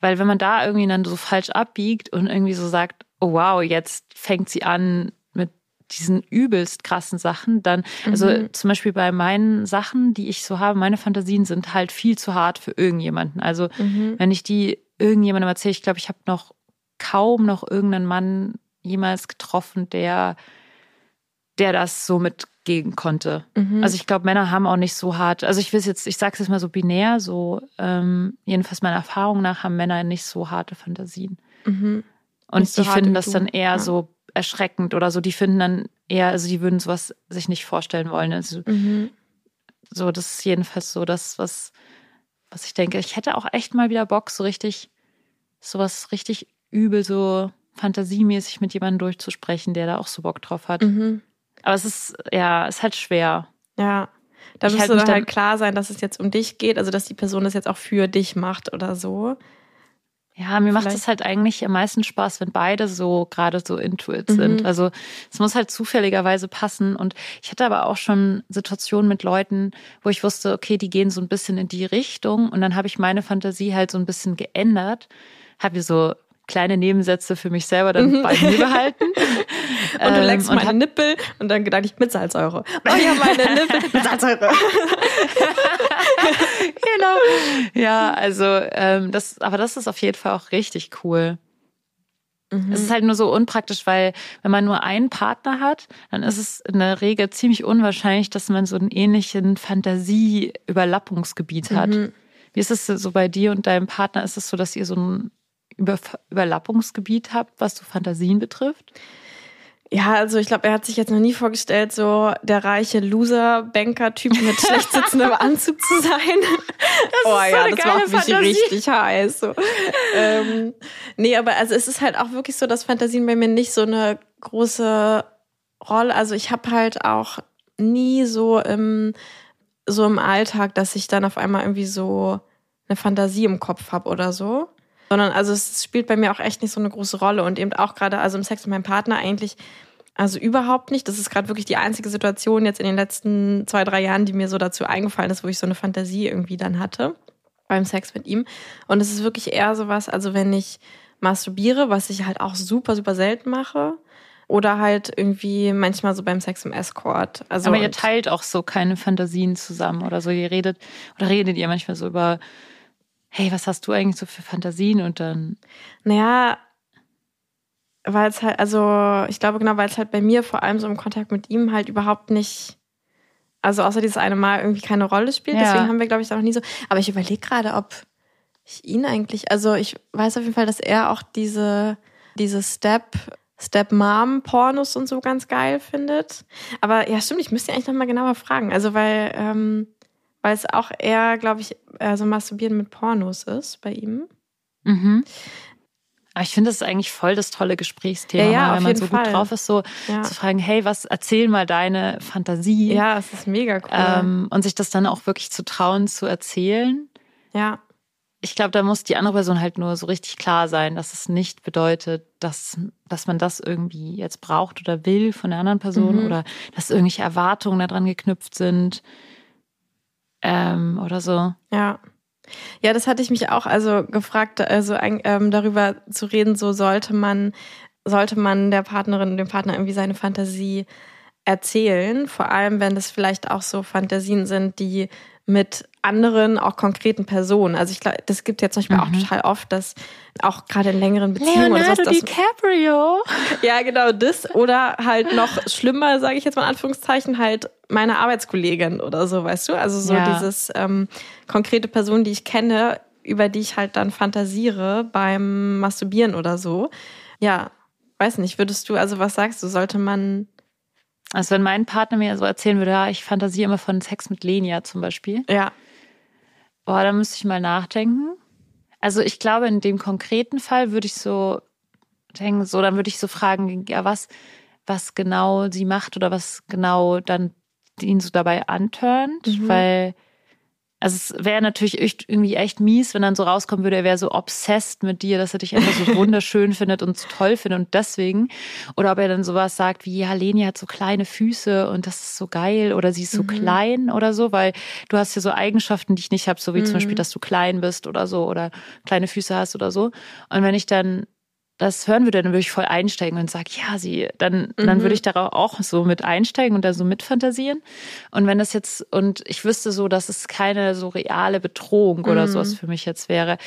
Speaker 2: weil wenn man da irgendwie dann so falsch abbiegt und irgendwie so sagt, oh wow, jetzt fängt sie an mit diesen übelst krassen Sachen, dann, also
Speaker 1: Mhm.
Speaker 2: zum Beispiel bei meinen Sachen, die ich so habe, meine Fantasien sind halt viel zu hart für irgendjemanden. Also
Speaker 1: Mhm.
Speaker 2: wenn ich die irgendjemandem erzähle, ich glaube, ich habe noch kaum noch irgendeinen Mann jemals getroffen, der, der das so mitgehen konnte.
Speaker 1: Mhm.
Speaker 2: Also ich glaube, Männer haben auch nicht so hart, also ich will jetzt, ich sage es jetzt mal so binär, so ähm, jedenfalls meiner Erfahrung nach haben Männer nicht so harte Fantasien.
Speaker 1: Mhm.
Speaker 2: Und
Speaker 1: Nicht so
Speaker 2: die finden das
Speaker 1: du.
Speaker 2: dann eher
Speaker 1: Ja.
Speaker 2: so erschreckend oder so. Die finden dann eher, also die würden sowas sich nicht vorstellen wollen. Also
Speaker 1: Mhm.
Speaker 2: so, das ist jedenfalls so das, was, was ich denke. Ich hätte auch echt mal wieder Bock, so richtig, sowas richtig übel, so fantasiemäßig mit jemandem durchzusprechen, der da auch so Bock drauf hat.
Speaker 1: Mhm.
Speaker 2: Aber es ist, ja, ist halt schwer.
Speaker 1: Ja. Da müsste
Speaker 2: halt mich
Speaker 1: dann
Speaker 2: dann-
Speaker 1: halt klar sein, dass es jetzt um dich geht, also dass die Person das jetzt auch für dich macht oder so.
Speaker 2: Ja, mir macht
Speaker 1: Vielleicht-
Speaker 2: es halt eigentlich am meisten Spaß, wenn beide so gerade so into it
Speaker 1: Mhm.
Speaker 2: sind. Also es muss halt zufälligerweise passen. Und ich hatte aber auch schon Situationen mit Leuten, wo ich wusste, okay, die gehen so ein bisschen in die Richtung. Und dann habe ich meine Fantasie halt so ein bisschen geändert. Habe mir so kleine Nebensätze für mich selber dann bei mir behalten.
Speaker 1: Mhm. Und du
Speaker 2: Ähm,
Speaker 1: leckst
Speaker 2: und
Speaker 1: meine
Speaker 2: hab-
Speaker 1: Nippel und dann gedacht ich mit Salzsäure. Oh ja, meine Nippel mit Salzsäure.
Speaker 2: genau. Ja, also ähm, das, aber das ist auf jeden Fall auch richtig cool.
Speaker 1: Mhm.
Speaker 2: Es ist halt nur so unpraktisch, weil wenn man nur einen Partner hat, dann ist es in der Regel ziemlich unwahrscheinlich, dass man so einen ähnlichen Fantasie-Überlappungsgebiet hat.
Speaker 1: Mhm.
Speaker 2: Wie ist es so bei dir und deinem Partner? Ist es so, dass ihr so ein Über Überlappungsgebiet habt, was so Fantasien betrifft?
Speaker 1: Ja, also ich glaube, er hat sich jetzt noch nie vorgestellt, so der reiche Loser-Banker-Typ mit schlecht sitzendem Anzug zu sein. oh
Speaker 2: ist so
Speaker 1: ja,
Speaker 2: eine
Speaker 1: das
Speaker 2: geile
Speaker 1: macht mich
Speaker 2: Fantasie.
Speaker 1: richtig heiß. So. ähm, nee, aber also es ist halt auch wirklich so, dass Fantasien bei mir nicht so eine große Rolle. Also ich habe halt auch nie so im so im Alltag, dass ich dann auf einmal irgendwie so eine Fantasie im Kopf habe oder so. Sondern also es spielt bei mir auch echt nicht so eine große Rolle und eben auch gerade also im Sex mit meinem Partner eigentlich also überhaupt nicht. Das ist gerade wirklich die einzige Situation jetzt in den letzten zwei, drei Jahren, die mir so dazu eingefallen ist, wo ich so eine Fantasie irgendwie dann hatte beim Sex mit ihm. Und es ist wirklich eher sowas, also wenn ich masturbiere, was ich halt auch super, super selten mache. Oder halt irgendwie manchmal so beim Sex im Escort. Also
Speaker 2: Aber ihr teilt auch so keine Fantasien zusammen oder so. Ihr redet oder redet ihr manchmal so über, hey, was hast du eigentlich so für Fantasien? Und dann,
Speaker 1: Naja, weil es halt, also ich glaube genau, weil es halt bei mir vor allem so im Kontakt mit ihm halt überhaupt nicht, also außer dieses eine Mal irgendwie keine Rolle spielt.
Speaker 2: Ja.
Speaker 1: Deswegen haben wir, glaube ich, da noch nie so. Aber ich überlege gerade, ob ich ihn eigentlich, also ich weiß auf jeden Fall, dass er auch diese, diese Step, Step-Mom-Pornos und so ganz geil findet. Aber ja, stimmt, ich müsste ihn eigentlich nochmal genauer fragen. Also weil, ähm, weil es auch eher, glaube ich, eher so Masturbieren mit Pornos ist bei ihm.
Speaker 2: mhm. Aber ich finde, das ist eigentlich voll das tolle Gesprächsthema,
Speaker 1: Ja, ja, auf
Speaker 2: wenn man so
Speaker 1: Fall.
Speaker 2: gut drauf ist, so
Speaker 1: Ja.
Speaker 2: zu fragen, hey, was erzähl mal deine Fantasie?
Speaker 1: Ja, es ist mega cool.
Speaker 2: Ähm, und sich das dann auch wirklich zu trauen, zu erzählen.
Speaker 1: ja,
Speaker 2: Ich glaube, da muss die andere Person halt nur so richtig klar sein, dass es nicht bedeutet, dass, dass man das irgendwie jetzt braucht oder will von der anderen Person
Speaker 1: Mhm.
Speaker 2: oder dass irgendwelche Erwartungen daran geknüpft sind ähm, oder so.
Speaker 1: ja. Ja, das hatte ich mich auch also gefragt, also ähm, darüber zu reden, so sollte man, sollte man der Partnerin, dem Partner irgendwie seine Fantasie erzählen, vor allem wenn das vielleicht auch so Fantasien sind, die mit anderen, auch konkreten Personen. Also ich glaube, das gibt ja zum Beispiel auch
Speaker 2: Mhm.
Speaker 1: total oft, dass auch gerade in längeren Beziehungen oder so, dass,
Speaker 2: DiCaprio.
Speaker 1: Ja, genau das. Oder halt noch schlimmer, sage ich jetzt mal in Anführungszeichen, halt meine Arbeitskollegin oder so, weißt du? Also so
Speaker 2: Ja.
Speaker 1: dieses ähm, konkrete Person, die ich kenne, über die ich halt dann fantasiere beim Masturbieren oder so. Ja, weiß nicht, würdest du, also was sagst du, sollte man,
Speaker 2: Also wenn mein Partner mir so erzählen würde, ja, ich fantasiere immer von Sex mit Lenia zum Beispiel,
Speaker 1: ja,
Speaker 2: boah, da müsste ich mal nachdenken. Also ich glaube, in dem konkreten Fall würde ich so denken, so, dann würde ich so fragen, ja, was, was genau sie macht oder was genau dann ihn so dabei antörnt,
Speaker 1: Mhm.
Speaker 2: weil also es wäre natürlich echt, irgendwie echt mies, wenn dann so rauskommen würde, er wäre so obsessed mit dir, dass er dich einfach so wunderschön findet und so toll findet und deswegen. Oder ob er dann sowas sagt wie, ja, Leni hat so kleine Füße und das ist so geil oder sie ist so
Speaker 1: Mhm.
Speaker 2: klein oder so, weil du hast ja so Eigenschaften, die ich nicht habe, so wie zum
Speaker 1: Mhm.
Speaker 2: Beispiel, dass du klein bist oder so oder kleine Füße hast oder so. Und wenn ich dann das hören würde, dann würde ich voll einsteigen und sage, ja, sie, dann, mhm. dann würde ich darauf auch so mit einsteigen und da so mitfantasieren. Und wenn das jetzt, und ich wüsste so, dass es keine so reale Bedrohung mhm. oder sowas für mich jetzt wäre,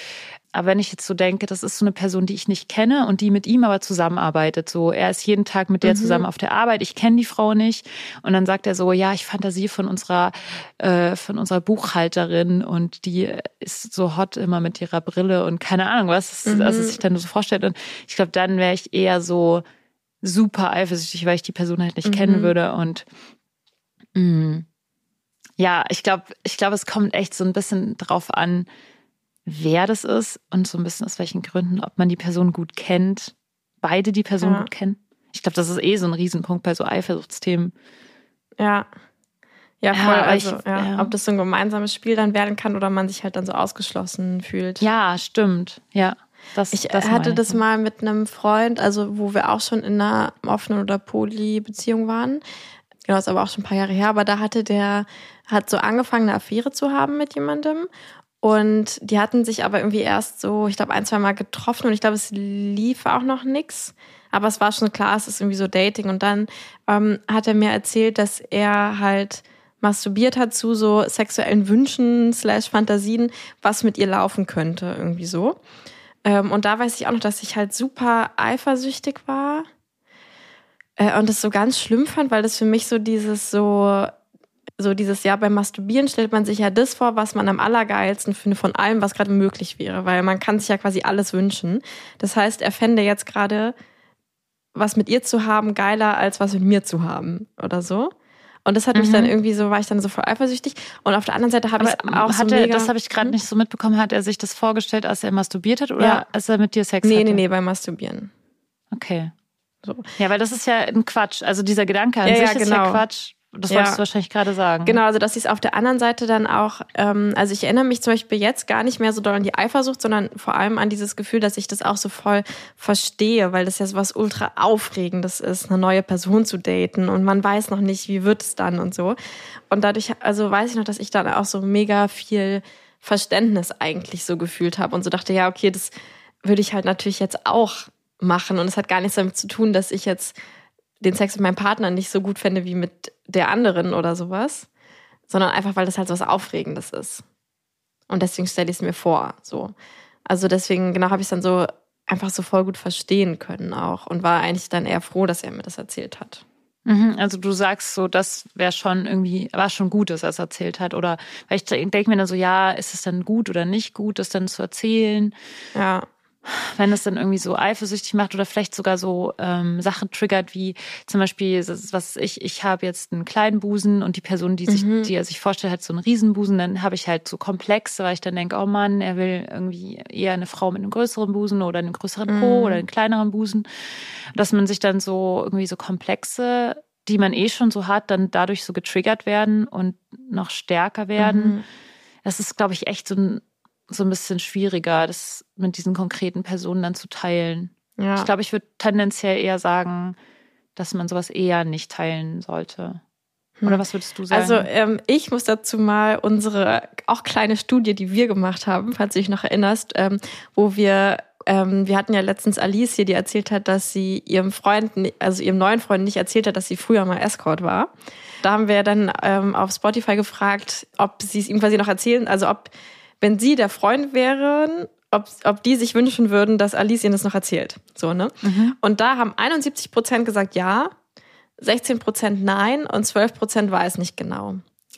Speaker 2: aber wenn ich jetzt so denke, das ist so eine Person, die ich nicht kenne und die mit ihm aber zusammenarbeitet. So, er ist jeden Tag mit der mhm. zusammen auf der Arbeit. Ich kenne die Frau nicht. Und dann sagt er so, ja, ich fantasiere von unserer, äh, von unserer Buchhalterin und die ist so hot immer mit ihrer Brille und keine Ahnung was, mhm. also sich dann so vorstellt. Und ich glaube, dann wäre ich eher so super eifersüchtig, weil ich die Person halt nicht mhm. kennen würde. Und mh, mm, ja, ich glaube, ich glaube, es kommt echt so ein bisschen drauf an, wer das ist und so ein bisschen aus welchen Gründen, ob man die Person gut kennt, beide die Person ja. gut kennen. Ich glaube, das ist eh so ein Riesenpunkt bei so Eifersuchtsthemen.
Speaker 1: Ja. Ja, voll. Ja, also, ich, ja, ob das so ein gemeinsames Spiel dann werden kann oder man sich halt dann so ausgeschlossen fühlt.
Speaker 2: Ja, stimmt. Ja.
Speaker 1: Das, ich das hatte das mal mit einem Freund, also wo wir auch schon in einer offenen oder Poly-Beziehung waren. Genau, ist aber auch schon ein paar Jahre her. Aber da hatte der, hat so angefangen, eine Affäre zu haben mit jemandem. Und die hatten sich aber irgendwie erst so, ich glaube, ein, zwei Mal getroffen und ich glaube, es lief auch noch nix. Aber es war schon klar, es ist irgendwie so Dating. Und dann ähm, hat er mir erzählt, dass er halt masturbiert hat zu so sexuellen Wünschen slash Fantasien, was mit ihr laufen könnte, irgendwie so. Ähm, und da weiß ich auch noch, dass ich halt super eifersüchtig war äh, und das so ganz schlimm fand, weil das für mich so dieses so so dieses Jahr beim Masturbieren stellt man sich ja das vor, was man am allergeilsten findet von allem, was gerade möglich wäre, weil man kann sich ja quasi alles wünschen. Das heißt, er fände jetzt gerade was mit ihr zu haben geiler als was mit mir zu haben oder so. Und das hat mhm. mich dann mhm. irgendwie so, war ich dann so voll eifersüchtig. Und auf der anderen Seite habe ich auch
Speaker 2: so
Speaker 1: mega,
Speaker 2: Das habe ich gerade hm? nicht so mitbekommen. Hat er sich das vorgestellt, als er masturbiert hat oder ja. als er mit dir Sex
Speaker 1: nee,
Speaker 2: hatte?
Speaker 1: Nee, nee, nee, beim Masturbieren.
Speaker 2: Okay. So. Ja, weil das ist ja ein Quatsch. Also dieser Gedanke an ja, sich ja, genau. ist ja. Quatsch. Das ja. wolltest du wahrscheinlich gerade sagen.
Speaker 1: Genau, also dass ich es auf der anderen Seite dann auch, ähm, also ich erinnere mich zum Beispiel jetzt gar nicht mehr so doll an die Eifersucht, sondern vor allem an dieses Gefühl, dass ich das auch so voll verstehe, weil das ja so was ultra Aufregendes ist, eine neue Person zu daten und man weiß noch nicht, wie wird es dann und so. Und dadurch, also weiß ich noch, dass ich dann auch so mega viel Verständnis eigentlich so gefühlt habe und so dachte, ja, okay, das würde ich halt natürlich jetzt auch machen und es hat gar nichts damit zu tun, dass ich jetzt den Sex mit meinem Partner nicht so gut fände wie mit der anderen oder sowas, sondern einfach, weil das halt so was Aufregendes ist. Und deswegen stelle ich es mir vor, so. Also deswegen, genau, habe ich es dann so einfach so voll gut verstehen können auch und war eigentlich dann eher froh, dass er mir das erzählt hat.
Speaker 2: Mhm, also du sagst so, das wäre schon irgendwie, war schon gut, dass er es erzählt hat. Oder weil ich denke mir dann so, ja, ist es dann gut oder nicht gut, das dann zu erzählen?
Speaker 1: Ja
Speaker 2: wenn es dann irgendwie so eifersüchtig macht oder vielleicht sogar so ähm, Sachen triggert, wie zum Beispiel, was ich, ich habe jetzt einen kleinen Busen und die Person, die sich, mhm. die er sich vorstellt, hat so einen Riesenbusen, dann habe ich halt so Komplexe, weil ich dann denke, oh Mann, er will irgendwie eher eine Frau mit einem größeren Busen oder einem größeren Po mhm. oder einem kleineren Busen. Dass man sich dann so irgendwie so Komplexe, die man eh schon so hat, dann dadurch so getriggert werden und noch stärker werden. Mhm. Das ist, glaube ich, echt so ein so ein bisschen schwieriger, das mit diesen konkreten Personen dann zu teilen. Ja. Ich glaube, ich würde tendenziell eher sagen, dass man sowas eher nicht teilen sollte. Oder hm. was würdest du sagen?
Speaker 1: Also ähm, ich muss dazu mal unsere auch kleine Studie, die wir gemacht haben, falls du dich noch erinnerst, ähm, wo wir ähm, wir hatten ja letztens Alice hier, die erzählt hat, dass sie ihrem Freund, also ihrem neuen Freund nicht erzählt hat, dass sie früher mal Escort war. Da haben wir dann ähm, auf Spotify gefragt, ob sie es ihm quasi noch erzählen, also ob wenn sie der Freund wären, ob, ob die sich wünschen würden, dass Alice ihnen das noch erzählt. So, ne? Mhm. Und da haben 71 Prozent gesagt ja, 16 Prozent nein und 12 Prozent weiß nicht genau.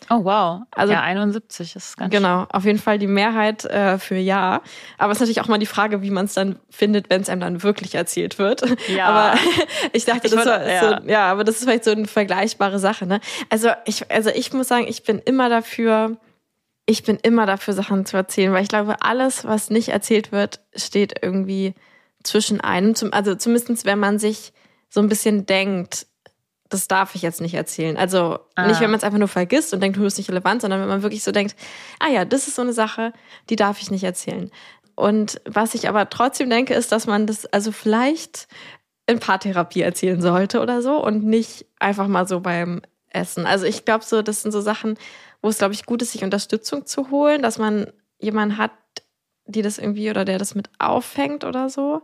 Speaker 2: Oh wow, also ja 71 ist ganz
Speaker 1: genau schön. auf jeden Fall die Mehrheit äh, für ja. Aber es ist natürlich auch mal die Frage, wie man es dann findet, wenn es einem dann wirklich erzählt wird. Ja. Aber ich dachte, ich das war ja. So, ja, aber das ist vielleicht so eine vergleichbare Sache. Ne? Also ich, also ich muss sagen, ich bin immer dafür ich bin immer dafür, Sachen zu erzählen, weil ich glaube, alles, was nicht erzählt wird, steht irgendwie zwischen einem. Also zumindest, wenn man sich so ein bisschen denkt, das darf ich jetzt nicht erzählen. Also ah. nicht, wenn man es einfach nur vergisst und denkt, du bist nicht relevant, sondern wenn man wirklich so denkt, ah ja, das ist so eine Sache, die darf ich nicht erzählen. Und was ich aber trotzdem denke, ist, dass man das also vielleicht in Paartherapie erzählen sollte oder so und nicht einfach mal so beim Essen. Also ich glaube so, das sind so Sachen, wo es, glaube ich, gut ist, sich Unterstützung zu holen, dass man jemanden hat, die das irgendwie oder der das mit auffängt oder so.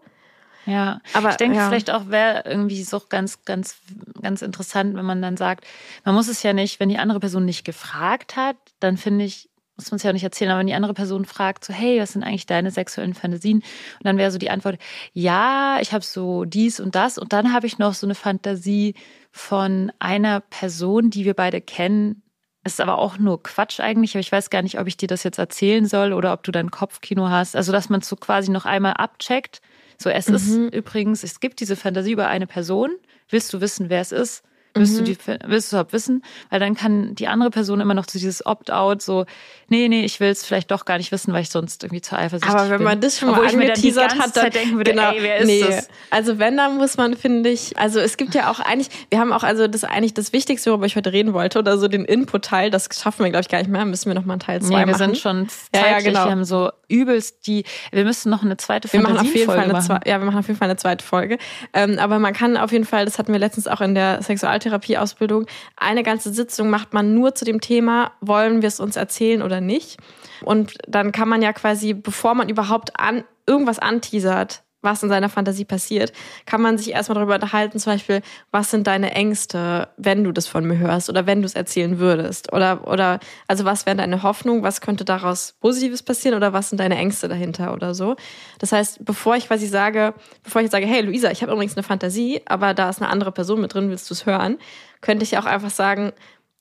Speaker 2: Ja, aber ich denke, ja. vielleicht auch wäre irgendwie so ganz, ganz, ganz interessant, wenn man dann sagt, man muss es ja nicht, wenn die andere Person nicht gefragt hat, dann finde ich, muss man es ja auch nicht erzählen, aber wenn die andere Person fragt, so, hey, was sind eigentlich deine sexuellen Fantasien? Und dann wäre so die Antwort, ja, ich habe so dies und das. Und dann habe ich noch so eine Fantasie von einer Person, die wir beide kennen. Es ist aber auch nur Quatsch eigentlich, aber ich weiß gar nicht, ob ich dir das jetzt erzählen soll oder ob du dann Kopfkino hast. Also, dass man so quasi noch einmal abcheckt. So, es mhm. ist übrigens, es gibt diese Fantasie über eine Person. Willst du wissen, wer es ist? Willst, mhm. du die, willst du überhaupt wissen? Weil dann kann die andere Person immer noch zu dieses Opt-out so, nee, nee, ich will es vielleicht doch gar nicht wissen, weil ich sonst irgendwie zu eifersüchtig bin.
Speaker 1: Aber wenn man das schon mal angeteasert hat, dann denken würde, genau, ey, wer ist nee. das? Also wenn, dann muss man, finde ich, also es gibt ja auch eigentlich, wir haben auch also das eigentlich das Wichtigste, worüber ich heute reden wollte, oder so den Input-Teil, das schaffen wir, glaube ich, gar nicht mehr, müssen wir noch mal einen Teil zwei nee,
Speaker 2: wir sind schon zeitlich, ja, ja, genau. wir haben so übelst die, wir müssen noch eine zweite
Speaker 1: wir machen auf jeden Fall eine machen. Ja, wir machen auf jeden Fall eine zweite Folge. Ähm, aber man kann auf jeden Fall, das hatten wir letztens auch in der Sexualtherapie-Ausbildung, eine ganze Sitzung macht man nur zu dem Thema, wollen wir es uns erzählen oder nicht. Und dann kann man ja quasi, bevor man überhaupt an irgendwas anteasert, was in seiner Fantasie passiert, kann man sich erstmal darüber unterhalten, zum Beispiel, was sind deine Ängste, wenn du das von mir hörst oder wenn du es erzählen würdest? Oder, oder, also was wäre deine Hoffnung, was könnte daraus Positives passieren oder was sind deine Ängste dahinter oder so? Das heißt, bevor ich quasi sage, bevor ich jetzt sage, hey Luisa, ich habe übrigens eine Fantasie, aber da ist eine andere Person mit drin, willst du es hören? Könnte ich auch einfach sagen,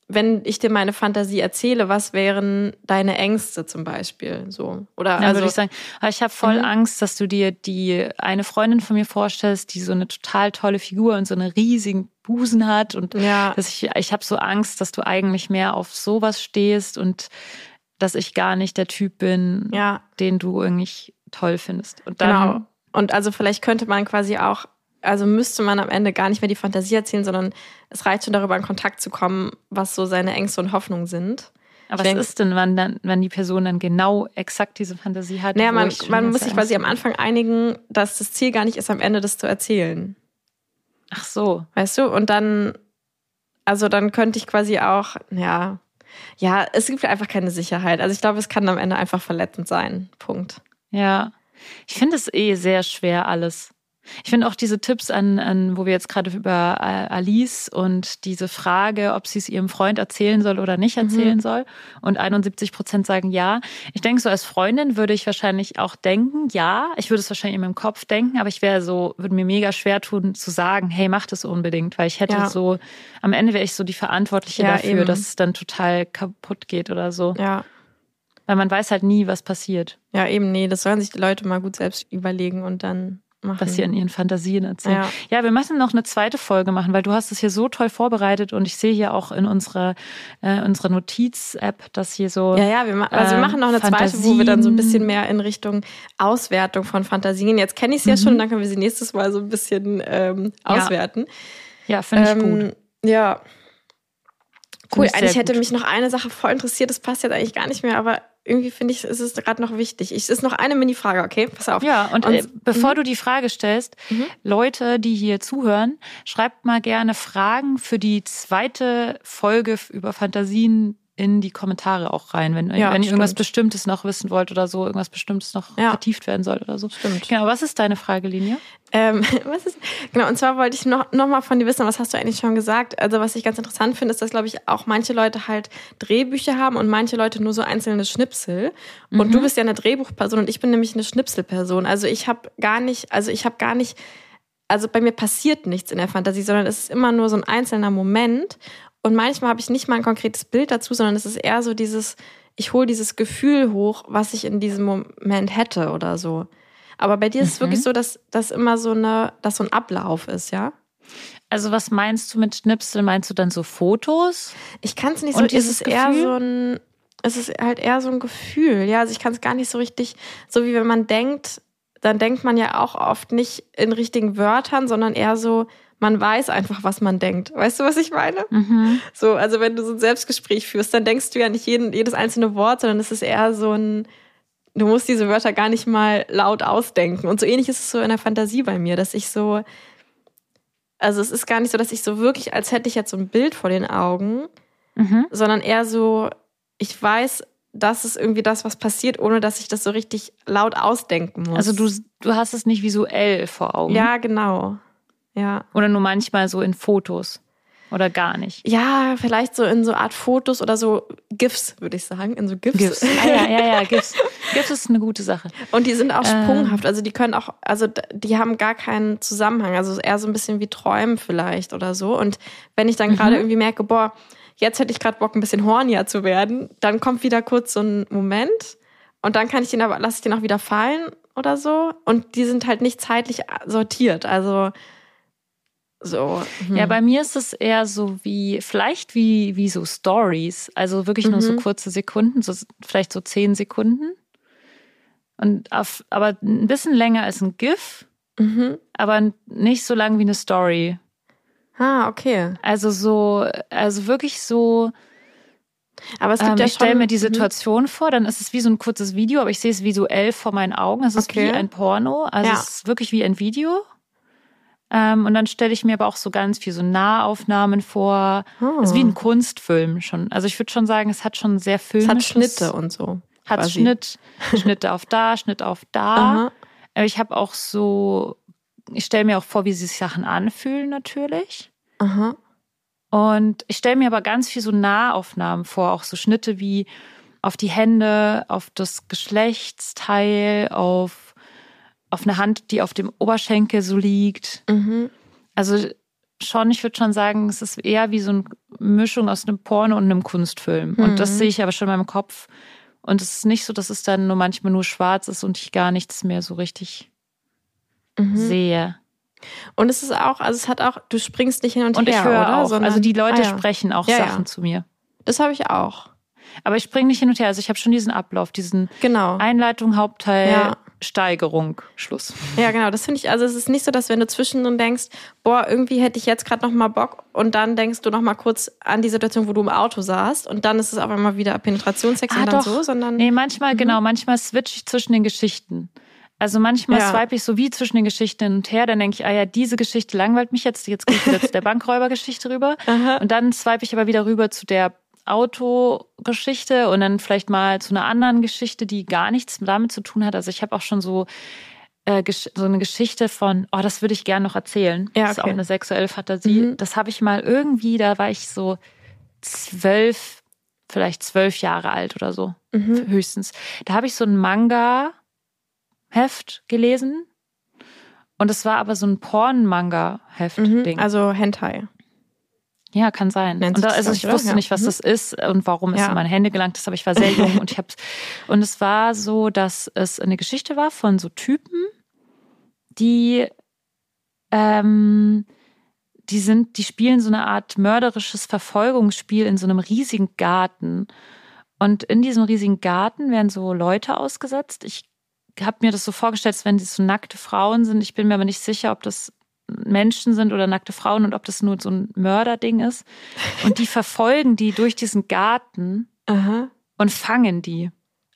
Speaker 1: wenn ich dir meine Fantasie erzähle, was wären deine Ängste zum Beispiel? So oder
Speaker 2: Dann
Speaker 1: also
Speaker 2: würde ich sagen, ich habe voll mhm. Angst, dass du dir die eine Freundin von mir vorstellst, die so eine total tolle Figur und so einen riesigen Busen hat und ja. dass ich ich habe so Angst, dass du eigentlich mehr auf sowas stehst und dass ich gar nicht der Typ bin, ja. den du irgendwie toll findest.
Speaker 1: Und dann genau. Und also vielleicht könnte man quasi auch also müsste man am Ende gar nicht mehr die Fantasie erzählen, sondern es reicht schon darüber in Kontakt zu kommen, was so seine Ängste und Hoffnungen sind.
Speaker 2: Aber was ist denn, wann, dann, wenn die Person dann genau exakt diese Fantasie hat?
Speaker 1: Naja, man, man muss sich quasi am Anfang einigen, dass das Ziel gar nicht ist, am Ende das zu erzählen.
Speaker 2: Ach so.
Speaker 1: Weißt du? Und dann, also dann könnte ich quasi auch, ja, ja, es gibt einfach keine Sicherheit. Also ich glaube, es kann am Ende einfach verletzend sein. Punkt.
Speaker 2: Ja. Ich finde es eh sehr schwer alles. Ich finde auch diese Tipps an, an, wo wir jetzt gerade über äh, Alice und diese Frage, ob sie es ihrem Freund erzählen soll oder nicht erzählen mhm. soll. Und 71 Prozent sagen ja. Ich denke, so als Freundin würde ich wahrscheinlich auch denken, ja. Ich würde es wahrscheinlich in meinem Kopf denken, aber ich wäre so, würde mir mega schwer tun zu sagen, hey, mach das unbedingt, weil ich hätte ja. so, am Ende wäre ich so die Verantwortliche ja, dafür, eben. dass es dann total kaputt geht oder so.
Speaker 1: Ja.
Speaker 2: Weil man weiß halt nie, was passiert.
Speaker 1: Ja, eben, nee, das sollen sich die Leute mal gut selbst überlegen und dann machen.
Speaker 2: Was sie an ihren Fantasien erzählen. Ja. ja. wir müssen noch eine zweite Folge machen, weil du hast es hier so toll vorbereitet und ich sehe hier auch in unserer, äh, unserer Notiz-App, dass hier so.
Speaker 1: Ja, ja, wir, ma also wir machen noch eine Fantasien. zweite, wo wir dann so ein bisschen mehr in Richtung Auswertung von Fantasien. Jetzt kenne ich sie mhm. ja schon, dann können wir sie nächstes Mal so ein bisschen ähm, auswerten.
Speaker 2: Ja, ja finde ich ähm, gut.
Speaker 1: Ja. Cool, eigentlich hätte mich noch eine Sache voll interessiert, das passt jetzt eigentlich gar nicht mehr, aber irgendwie finde ich, ist es gerade noch wichtig. es ist noch eine Mini-Frage, okay? Pass auf.
Speaker 2: Ja, und, und äh, bevor mhm. du die Frage stellst, mhm. Leute, die hier zuhören, schreibt mal gerne Fragen für die zweite Folge über Fantasien in die Kommentare auch rein, wenn, ja, wenn ihr irgendwas Bestimmtes noch wissen wollt oder so, irgendwas Bestimmtes noch ja. vertieft werden soll oder so.
Speaker 1: Stimmt.
Speaker 2: Genau, was ist deine Frage, Linie?
Speaker 1: Ähm, was ist, genau, und zwar wollte ich noch, noch mal von dir wissen, was hast du eigentlich schon gesagt? Also was ich ganz interessant finde, ist, dass, glaube ich, auch manche Leute halt Drehbücher haben und manche Leute nur so einzelne Schnipsel. Und mhm. du bist ja eine Drehbuchperson und ich bin nämlich eine Schnipselperson. Also ich habe gar nicht, also ich habe gar nicht also bei mir passiert nichts in der Fantasie, sondern es ist immer nur so ein einzelner Moment. Und manchmal habe ich nicht mal ein konkretes Bild dazu, sondern es ist eher so dieses, ich hole dieses Gefühl hoch, was ich in diesem Moment hätte oder so. Aber bei dir ist es wirklich mhm. so, dass das immer so eine, dass so ein Ablauf ist, ja?
Speaker 2: Also was meinst du mit Schnipsel? Meinst du dann so Fotos?
Speaker 1: Ich kann es nicht so. Und ist es eher so ein, es ist halt eher so ein Gefühl. Ja, also ich kann es gar nicht so richtig, so wie wenn man denkt, dann denkt man ja auch oft nicht in richtigen Wörtern, sondern eher so, man weiß einfach, was man denkt. Weißt du, was ich meine? Mhm. So, also wenn du so ein Selbstgespräch führst, dann denkst du ja nicht jeden, jedes einzelne Wort, sondern es ist eher so ein, du musst diese Wörter gar nicht mal laut ausdenken. Und so ähnlich ist es so in der Fantasie bei mir, dass ich so, also es ist gar nicht so, dass ich so wirklich, als hätte ich jetzt so ein Bild vor den Augen, mhm. sondern eher so, ich weiß, das ist irgendwie das, was passiert, ohne dass ich das so richtig laut ausdenken muss.
Speaker 2: Also du, du hast es nicht visuell vor Augen.
Speaker 1: Ja, genau. Ja.
Speaker 2: Oder nur manchmal so in Fotos. Oder gar nicht?
Speaker 1: Ja, vielleicht so in so Art Fotos oder so GIFs, würde ich sagen. In so GIFs.
Speaker 2: GIFs. Ah, ja, ja, ja, GIFs. GIFs ist eine gute Sache.
Speaker 1: Und die sind auch sprunghaft. Also die können auch, also die haben gar keinen Zusammenhang. Also eher so ein bisschen wie Träumen vielleicht oder so. Und wenn ich dann gerade mhm. irgendwie merke, boah, jetzt hätte ich gerade Bock, ein bisschen hornier zu werden, dann kommt wieder kurz so ein Moment. Und dann kann ich den aber, lasse ich den auch wieder fallen oder so. Und die sind halt nicht zeitlich sortiert. Also so.
Speaker 2: Hm. Ja, bei mir ist es eher so wie, vielleicht wie, wie so Stories. Also wirklich nur so mhm. kurze Sekunden, so vielleicht so zehn Sekunden. Und auf, aber ein bisschen länger als ein GIF, mhm. aber nicht so lang wie eine Story.
Speaker 1: Ah, okay.
Speaker 2: Also so, also wirklich so. Aber es gibt ähm, ja ich stelle mir die mhm. Situation mhm. vor, dann ist es wie so ein kurzes Video, aber ich sehe es visuell vor meinen Augen. Es ist okay. wie ein Porno, also ja. es ist wirklich wie ein Video. Ähm, und dann stelle ich mir aber auch so ganz viel so Nahaufnahmen vor. Oh. ist wie ein Kunstfilm schon. Also ich würde schon sagen, es hat schon sehr filmisches.
Speaker 1: Es hat Schnitte und so.
Speaker 2: Hat quasi. Schnitt, Schnitte auf da, Schnitt auf da. Aber ich habe auch so, ich stelle mir auch vor, wie sich Sachen anfühlen natürlich. Aha. Und ich stelle mir aber ganz viel so Nahaufnahmen vor, auch so Schnitte wie auf die Hände, auf das Geschlechtsteil, auf auf eine Hand, die auf dem Oberschenkel so liegt. Mhm. Also schon, ich würde schon sagen, es ist eher wie so eine Mischung aus einem Porno und einem Kunstfilm. Mhm. Und das mhm. sehe ich aber schon in meinem Kopf. Und es ist nicht so, dass es dann nur manchmal nur schwarz ist und ich gar nichts mehr so richtig mhm. sehe.
Speaker 1: Und es ist auch, also es hat auch, du springst nicht hin und,
Speaker 2: und
Speaker 1: her,
Speaker 2: ich höre
Speaker 1: oder?
Speaker 2: Auch, Sondern, also die Leute ah, ja. sprechen auch ja, Sachen ja. zu mir.
Speaker 1: Das habe ich auch.
Speaker 2: Aber ich springe nicht hin und her. Also ich habe schon diesen Ablauf, diesen genau. Einleitung, Hauptteil, ja. Steigerung, Schluss.
Speaker 1: Ja, genau. Das finde ich, also es ist nicht so, dass wenn du zwischendrin denkst, boah, irgendwie hätte ich jetzt gerade noch mal Bock und dann denkst du noch mal kurz an die Situation, wo du im Auto saßt und dann ist es auf einmal wieder Penetrationssex ah, und dann doch. so, sondern...
Speaker 2: Nee, manchmal, mhm. genau, manchmal switch ich zwischen den Geschichten. Also manchmal ja. swipe ich so wie zwischen den Geschichten hin und her, dann denke ich, ah ja, diese Geschichte langweilt mich jetzt, jetzt gehe ich wieder zu der Bankräubergeschichte rüber. und dann swipe ich aber wieder rüber zu der Autogeschichte und dann vielleicht mal zu einer anderen Geschichte, die gar nichts damit zu tun hat. Also ich habe auch schon so äh, so eine Geschichte von, oh, das würde ich gerne noch erzählen. Ja, okay. Das ist auch eine sexuelle Fantasie. Mhm. Das habe ich mal irgendwie, da war ich so zwölf, vielleicht zwölf Jahre alt oder so, mhm. höchstens. Da habe ich so ein Manga-Heft gelesen. Und es war aber so ein Porn-Manga-Heft-Ding.
Speaker 1: Mhm, also Hentai.
Speaker 2: Ja, kann sein. und da, also ich wusste nicht, was mhm. das ist und warum es ja. in meine Hände gelangt ist, aber ich war sehr jung und ich habe und es war so, dass es eine Geschichte war von so Typen, die ähm, die sind, die spielen so eine Art mörderisches Verfolgungsspiel in so einem riesigen Garten. Und in diesem riesigen Garten werden so Leute ausgesetzt. Ich habe mir das so vorgestellt, als wenn die so nackte Frauen sind. Ich bin mir aber nicht sicher, ob das Menschen sind oder nackte Frauen und ob das nur so ein Mörderding ist. Und die verfolgen die durch diesen Garten Aha. und fangen die.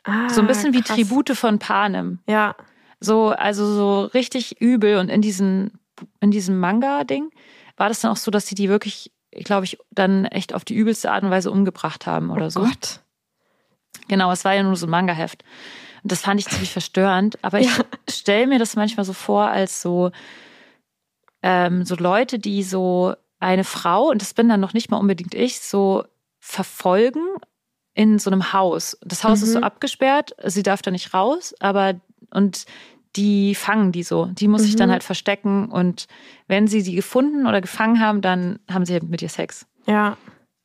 Speaker 2: Ah, so ein bisschen krass. wie Tribute von Panem.
Speaker 1: Ja.
Speaker 2: So, also so richtig übel. Und in diesem, in diesem Manga-Ding war das dann auch so, dass sie die wirklich, glaube ich, dann echt auf die übelste Art und Weise umgebracht haben oder oh so.
Speaker 1: Gott.
Speaker 2: Genau, es war ja nur so ein Manga-Heft. Und das fand ich ziemlich verstörend. Aber ich ja. stelle mir das manchmal so vor, als so ähm, so Leute, die so eine Frau, und das bin dann noch nicht mal unbedingt ich, so verfolgen in so einem Haus. Das Haus mhm. ist so mhm. abgesperrt, sie darf da nicht raus, aber und die fangen die so. Die muss mhm. sich dann halt verstecken und wenn sie die gefunden oder gefangen haben, dann haben sie halt mit ihr Sex.
Speaker 1: Ja.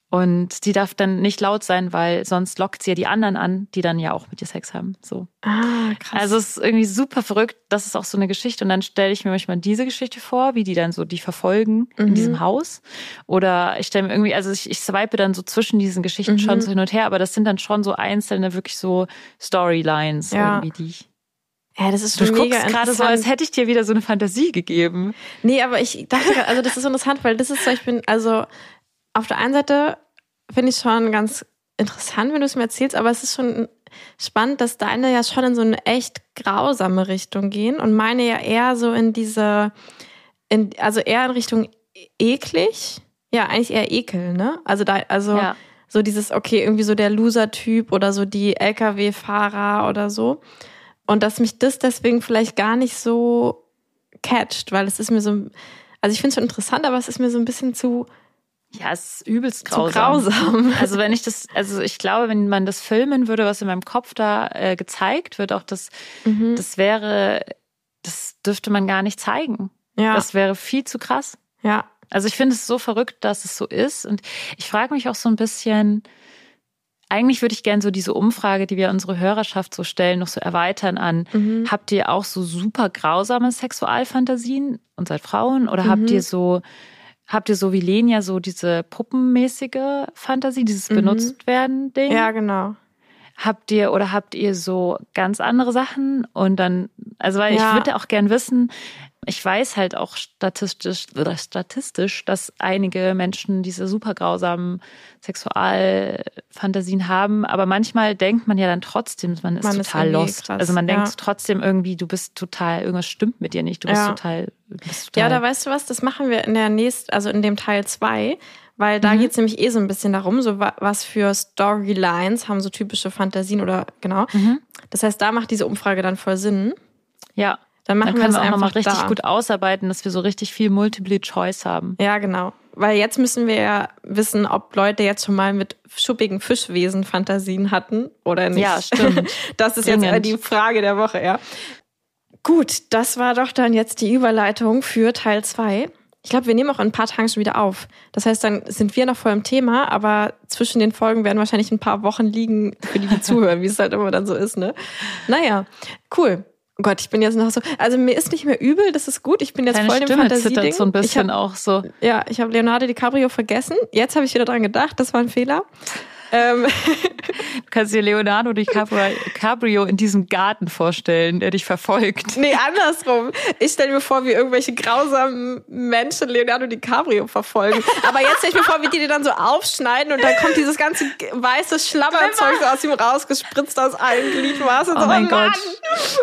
Speaker 2: Und die darf dann nicht laut sein, weil sonst lockt sie ja die anderen an, die dann ja auch mit ihr Sex haben. So.
Speaker 1: Ah, krass.
Speaker 2: Also es ist irgendwie super verrückt. Das ist auch so eine Geschichte. Und dann stelle ich mir manchmal diese Geschichte vor, wie die dann so die verfolgen mhm. in diesem Haus. Oder ich stelle mir irgendwie, also ich, ich swipe dann so zwischen diesen Geschichten mhm. schon so hin und her, aber das sind dann schon so einzelne, wirklich so Storylines ja. irgendwie, die ich
Speaker 1: ja, das ist schon
Speaker 2: du
Speaker 1: mega
Speaker 2: gerade so, als hätte ich dir wieder so eine Fantasie gegeben.
Speaker 1: Nee, aber ich dachte, also das ist interessant, weil das ist so, ich bin, also auf der einen Seite finde ich schon ganz interessant, wenn du es mir erzählst, aber es ist schon spannend, dass deine ja schon in so eine echt grausame Richtung gehen und meine ja eher so in diese, in, also eher in Richtung eklig. Ja, eigentlich eher Ekel, ne? Also da, also, ja. So dieses, okay, irgendwie so der Loser-Typ oder so die Lkw-Fahrer oder so. Und dass mich das deswegen vielleicht gar nicht so catcht, weil es ist mir so, also ich finde es schon interessant, aber es ist mir so ein bisschen zu,
Speaker 2: ja, es ist übelst grausam.
Speaker 1: Zu grausam.
Speaker 2: Also wenn ich das, also ich glaube, wenn man das filmen würde, was in meinem Kopf da äh, gezeigt wird, auch das, mhm. das wäre, das dürfte man gar nicht zeigen. Ja. Das wäre viel zu krass.
Speaker 1: Ja.
Speaker 2: Also ich finde es so verrückt, dass es so ist. Und ich frage mich auch so ein bisschen, eigentlich würde ich gerne so diese Umfrage, die wir unsere Hörerschaft so stellen, noch so erweitern an, mhm. habt ihr auch so super grausame Sexualfantasien und seid Frauen? Oder mhm. habt ihr so, habt ihr so wie Lenia so diese puppenmäßige Fantasie, dieses mhm. benutzt werden Ding?
Speaker 1: Ja, genau.
Speaker 2: Habt ihr oder habt ihr so ganz andere Sachen? Und dann, also weil ja. ich würde auch gern wissen, ich weiß halt auch statistisch, statistisch, dass einige Menschen diese super grausamen Sexualfantasien haben, aber manchmal denkt man ja dann trotzdem, man ist man total ist lost. Krass. Also man ja. denkt trotzdem irgendwie, du bist total, irgendwas stimmt mit dir nicht, du bist, ja. total, bist total.
Speaker 1: Ja, da weißt du was, das machen wir in der nächsten, also in dem Teil zwei, weil da mhm. geht es nämlich eh so ein bisschen darum, so was für Storylines haben so typische Fantasien oder genau. Mhm. Das heißt, da macht diese Umfrage dann voll Sinn.
Speaker 2: Ja. Dann machen dann wir das auch nochmal richtig da. gut ausarbeiten, dass wir so richtig viel Multiple Choice haben.
Speaker 1: Ja, genau. Weil jetzt müssen wir ja wissen, ob Leute jetzt schon mal mit schuppigen Fischwesen Fantasien hatten oder nicht.
Speaker 2: Ja, stimmt.
Speaker 1: Das ist Dringend. jetzt die Frage der Woche, ja. Gut, das war doch dann jetzt die Überleitung für Teil 2. Ich glaube, wir nehmen auch in ein paar Tagen schon wieder auf. Das heißt, dann sind wir noch voll im Thema, aber zwischen den Folgen werden wahrscheinlich ein paar Wochen liegen, für die, die zuhören, wie es halt immer dann so ist, ne? Naja, cool. Oh Gott, ich bin jetzt noch so. Also mir ist nicht mehr übel, das ist gut. Ich bin jetzt Deine voll im Stimme Fantasie-Ding.
Speaker 2: so ein bisschen
Speaker 1: hab,
Speaker 2: auch so.
Speaker 1: Ja, ich habe Leonardo DiCaprio vergessen. Jetzt habe ich wieder dran gedacht, das war ein Fehler.
Speaker 2: Ähm. Du kannst dir Leonardo DiCaprio in diesem Garten vorstellen, der dich verfolgt.
Speaker 1: Nee, andersrum. Ich stelle mir vor, wie irgendwelche grausamen Menschen Leonardo DiCaprio verfolgen. Aber jetzt stelle ich mir vor, wie die dir dann so aufschneiden und dann kommt dieses ganze weiße Schlabberzeug so aus ihm rausgespritzt aus allen Gliedmaßen.
Speaker 2: Oh so, mein oh Gott.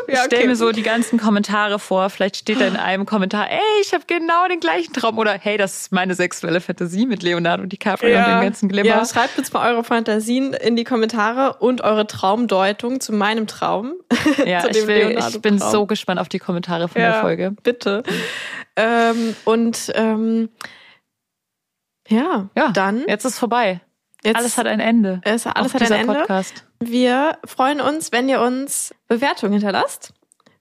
Speaker 2: Ja, okay. stell mir so die ganzen Kommentare vor. Vielleicht steht da in einem Kommentar, ey, ich habe genau den gleichen Traum. Oder hey, das ist meine sexuelle Fantasie mit Leonardo DiCaprio ja. und dem ganzen Glimmer.
Speaker 1: Ja, schreibt uns mal eure Fantasien in die Kommentare und eure Traumdeutung zu meinem Traum.
Speaker 2: Ja, ich, will, ich bin so gespannt auf die Kommentare von ja, der Folge.
Speaker 1: Bitte. Ähm, und ähm, ja, ja, dann.
Speaker 2: Jetzt ist vorbei. Jetzt, alles hat ein Ende.
Speaker 1: Es, alles hat ein Ende. Podcast. Wir freuen uns, wenn ihr uns Bewertungen hinterlasst.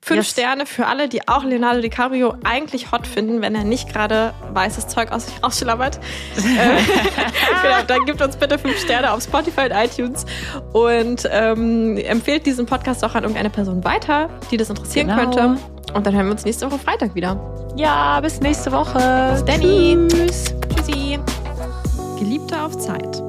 Speaker 1: Fünf yes. Sterne für alle, die auch Leonardo DiCaprio eigentlich hot finden, wenn er nicht gerade weißes Zeug aus sich rausschlabbert. äh, genau, dann gibt uns bitte fünf Sterne auf Spotify und iTunes und ähm, empfehlt diesen Podcast auch an irgendeine Person weiter, die das interessieren genau. könnte. Und dann hören wir uns nächste Woche Freitag wieder.
Speaker 2: Ja, bis nächste Woche.
Speaker 1: Bis Danny. Tschüss. Tschüssi. Geliebte auf Zeit.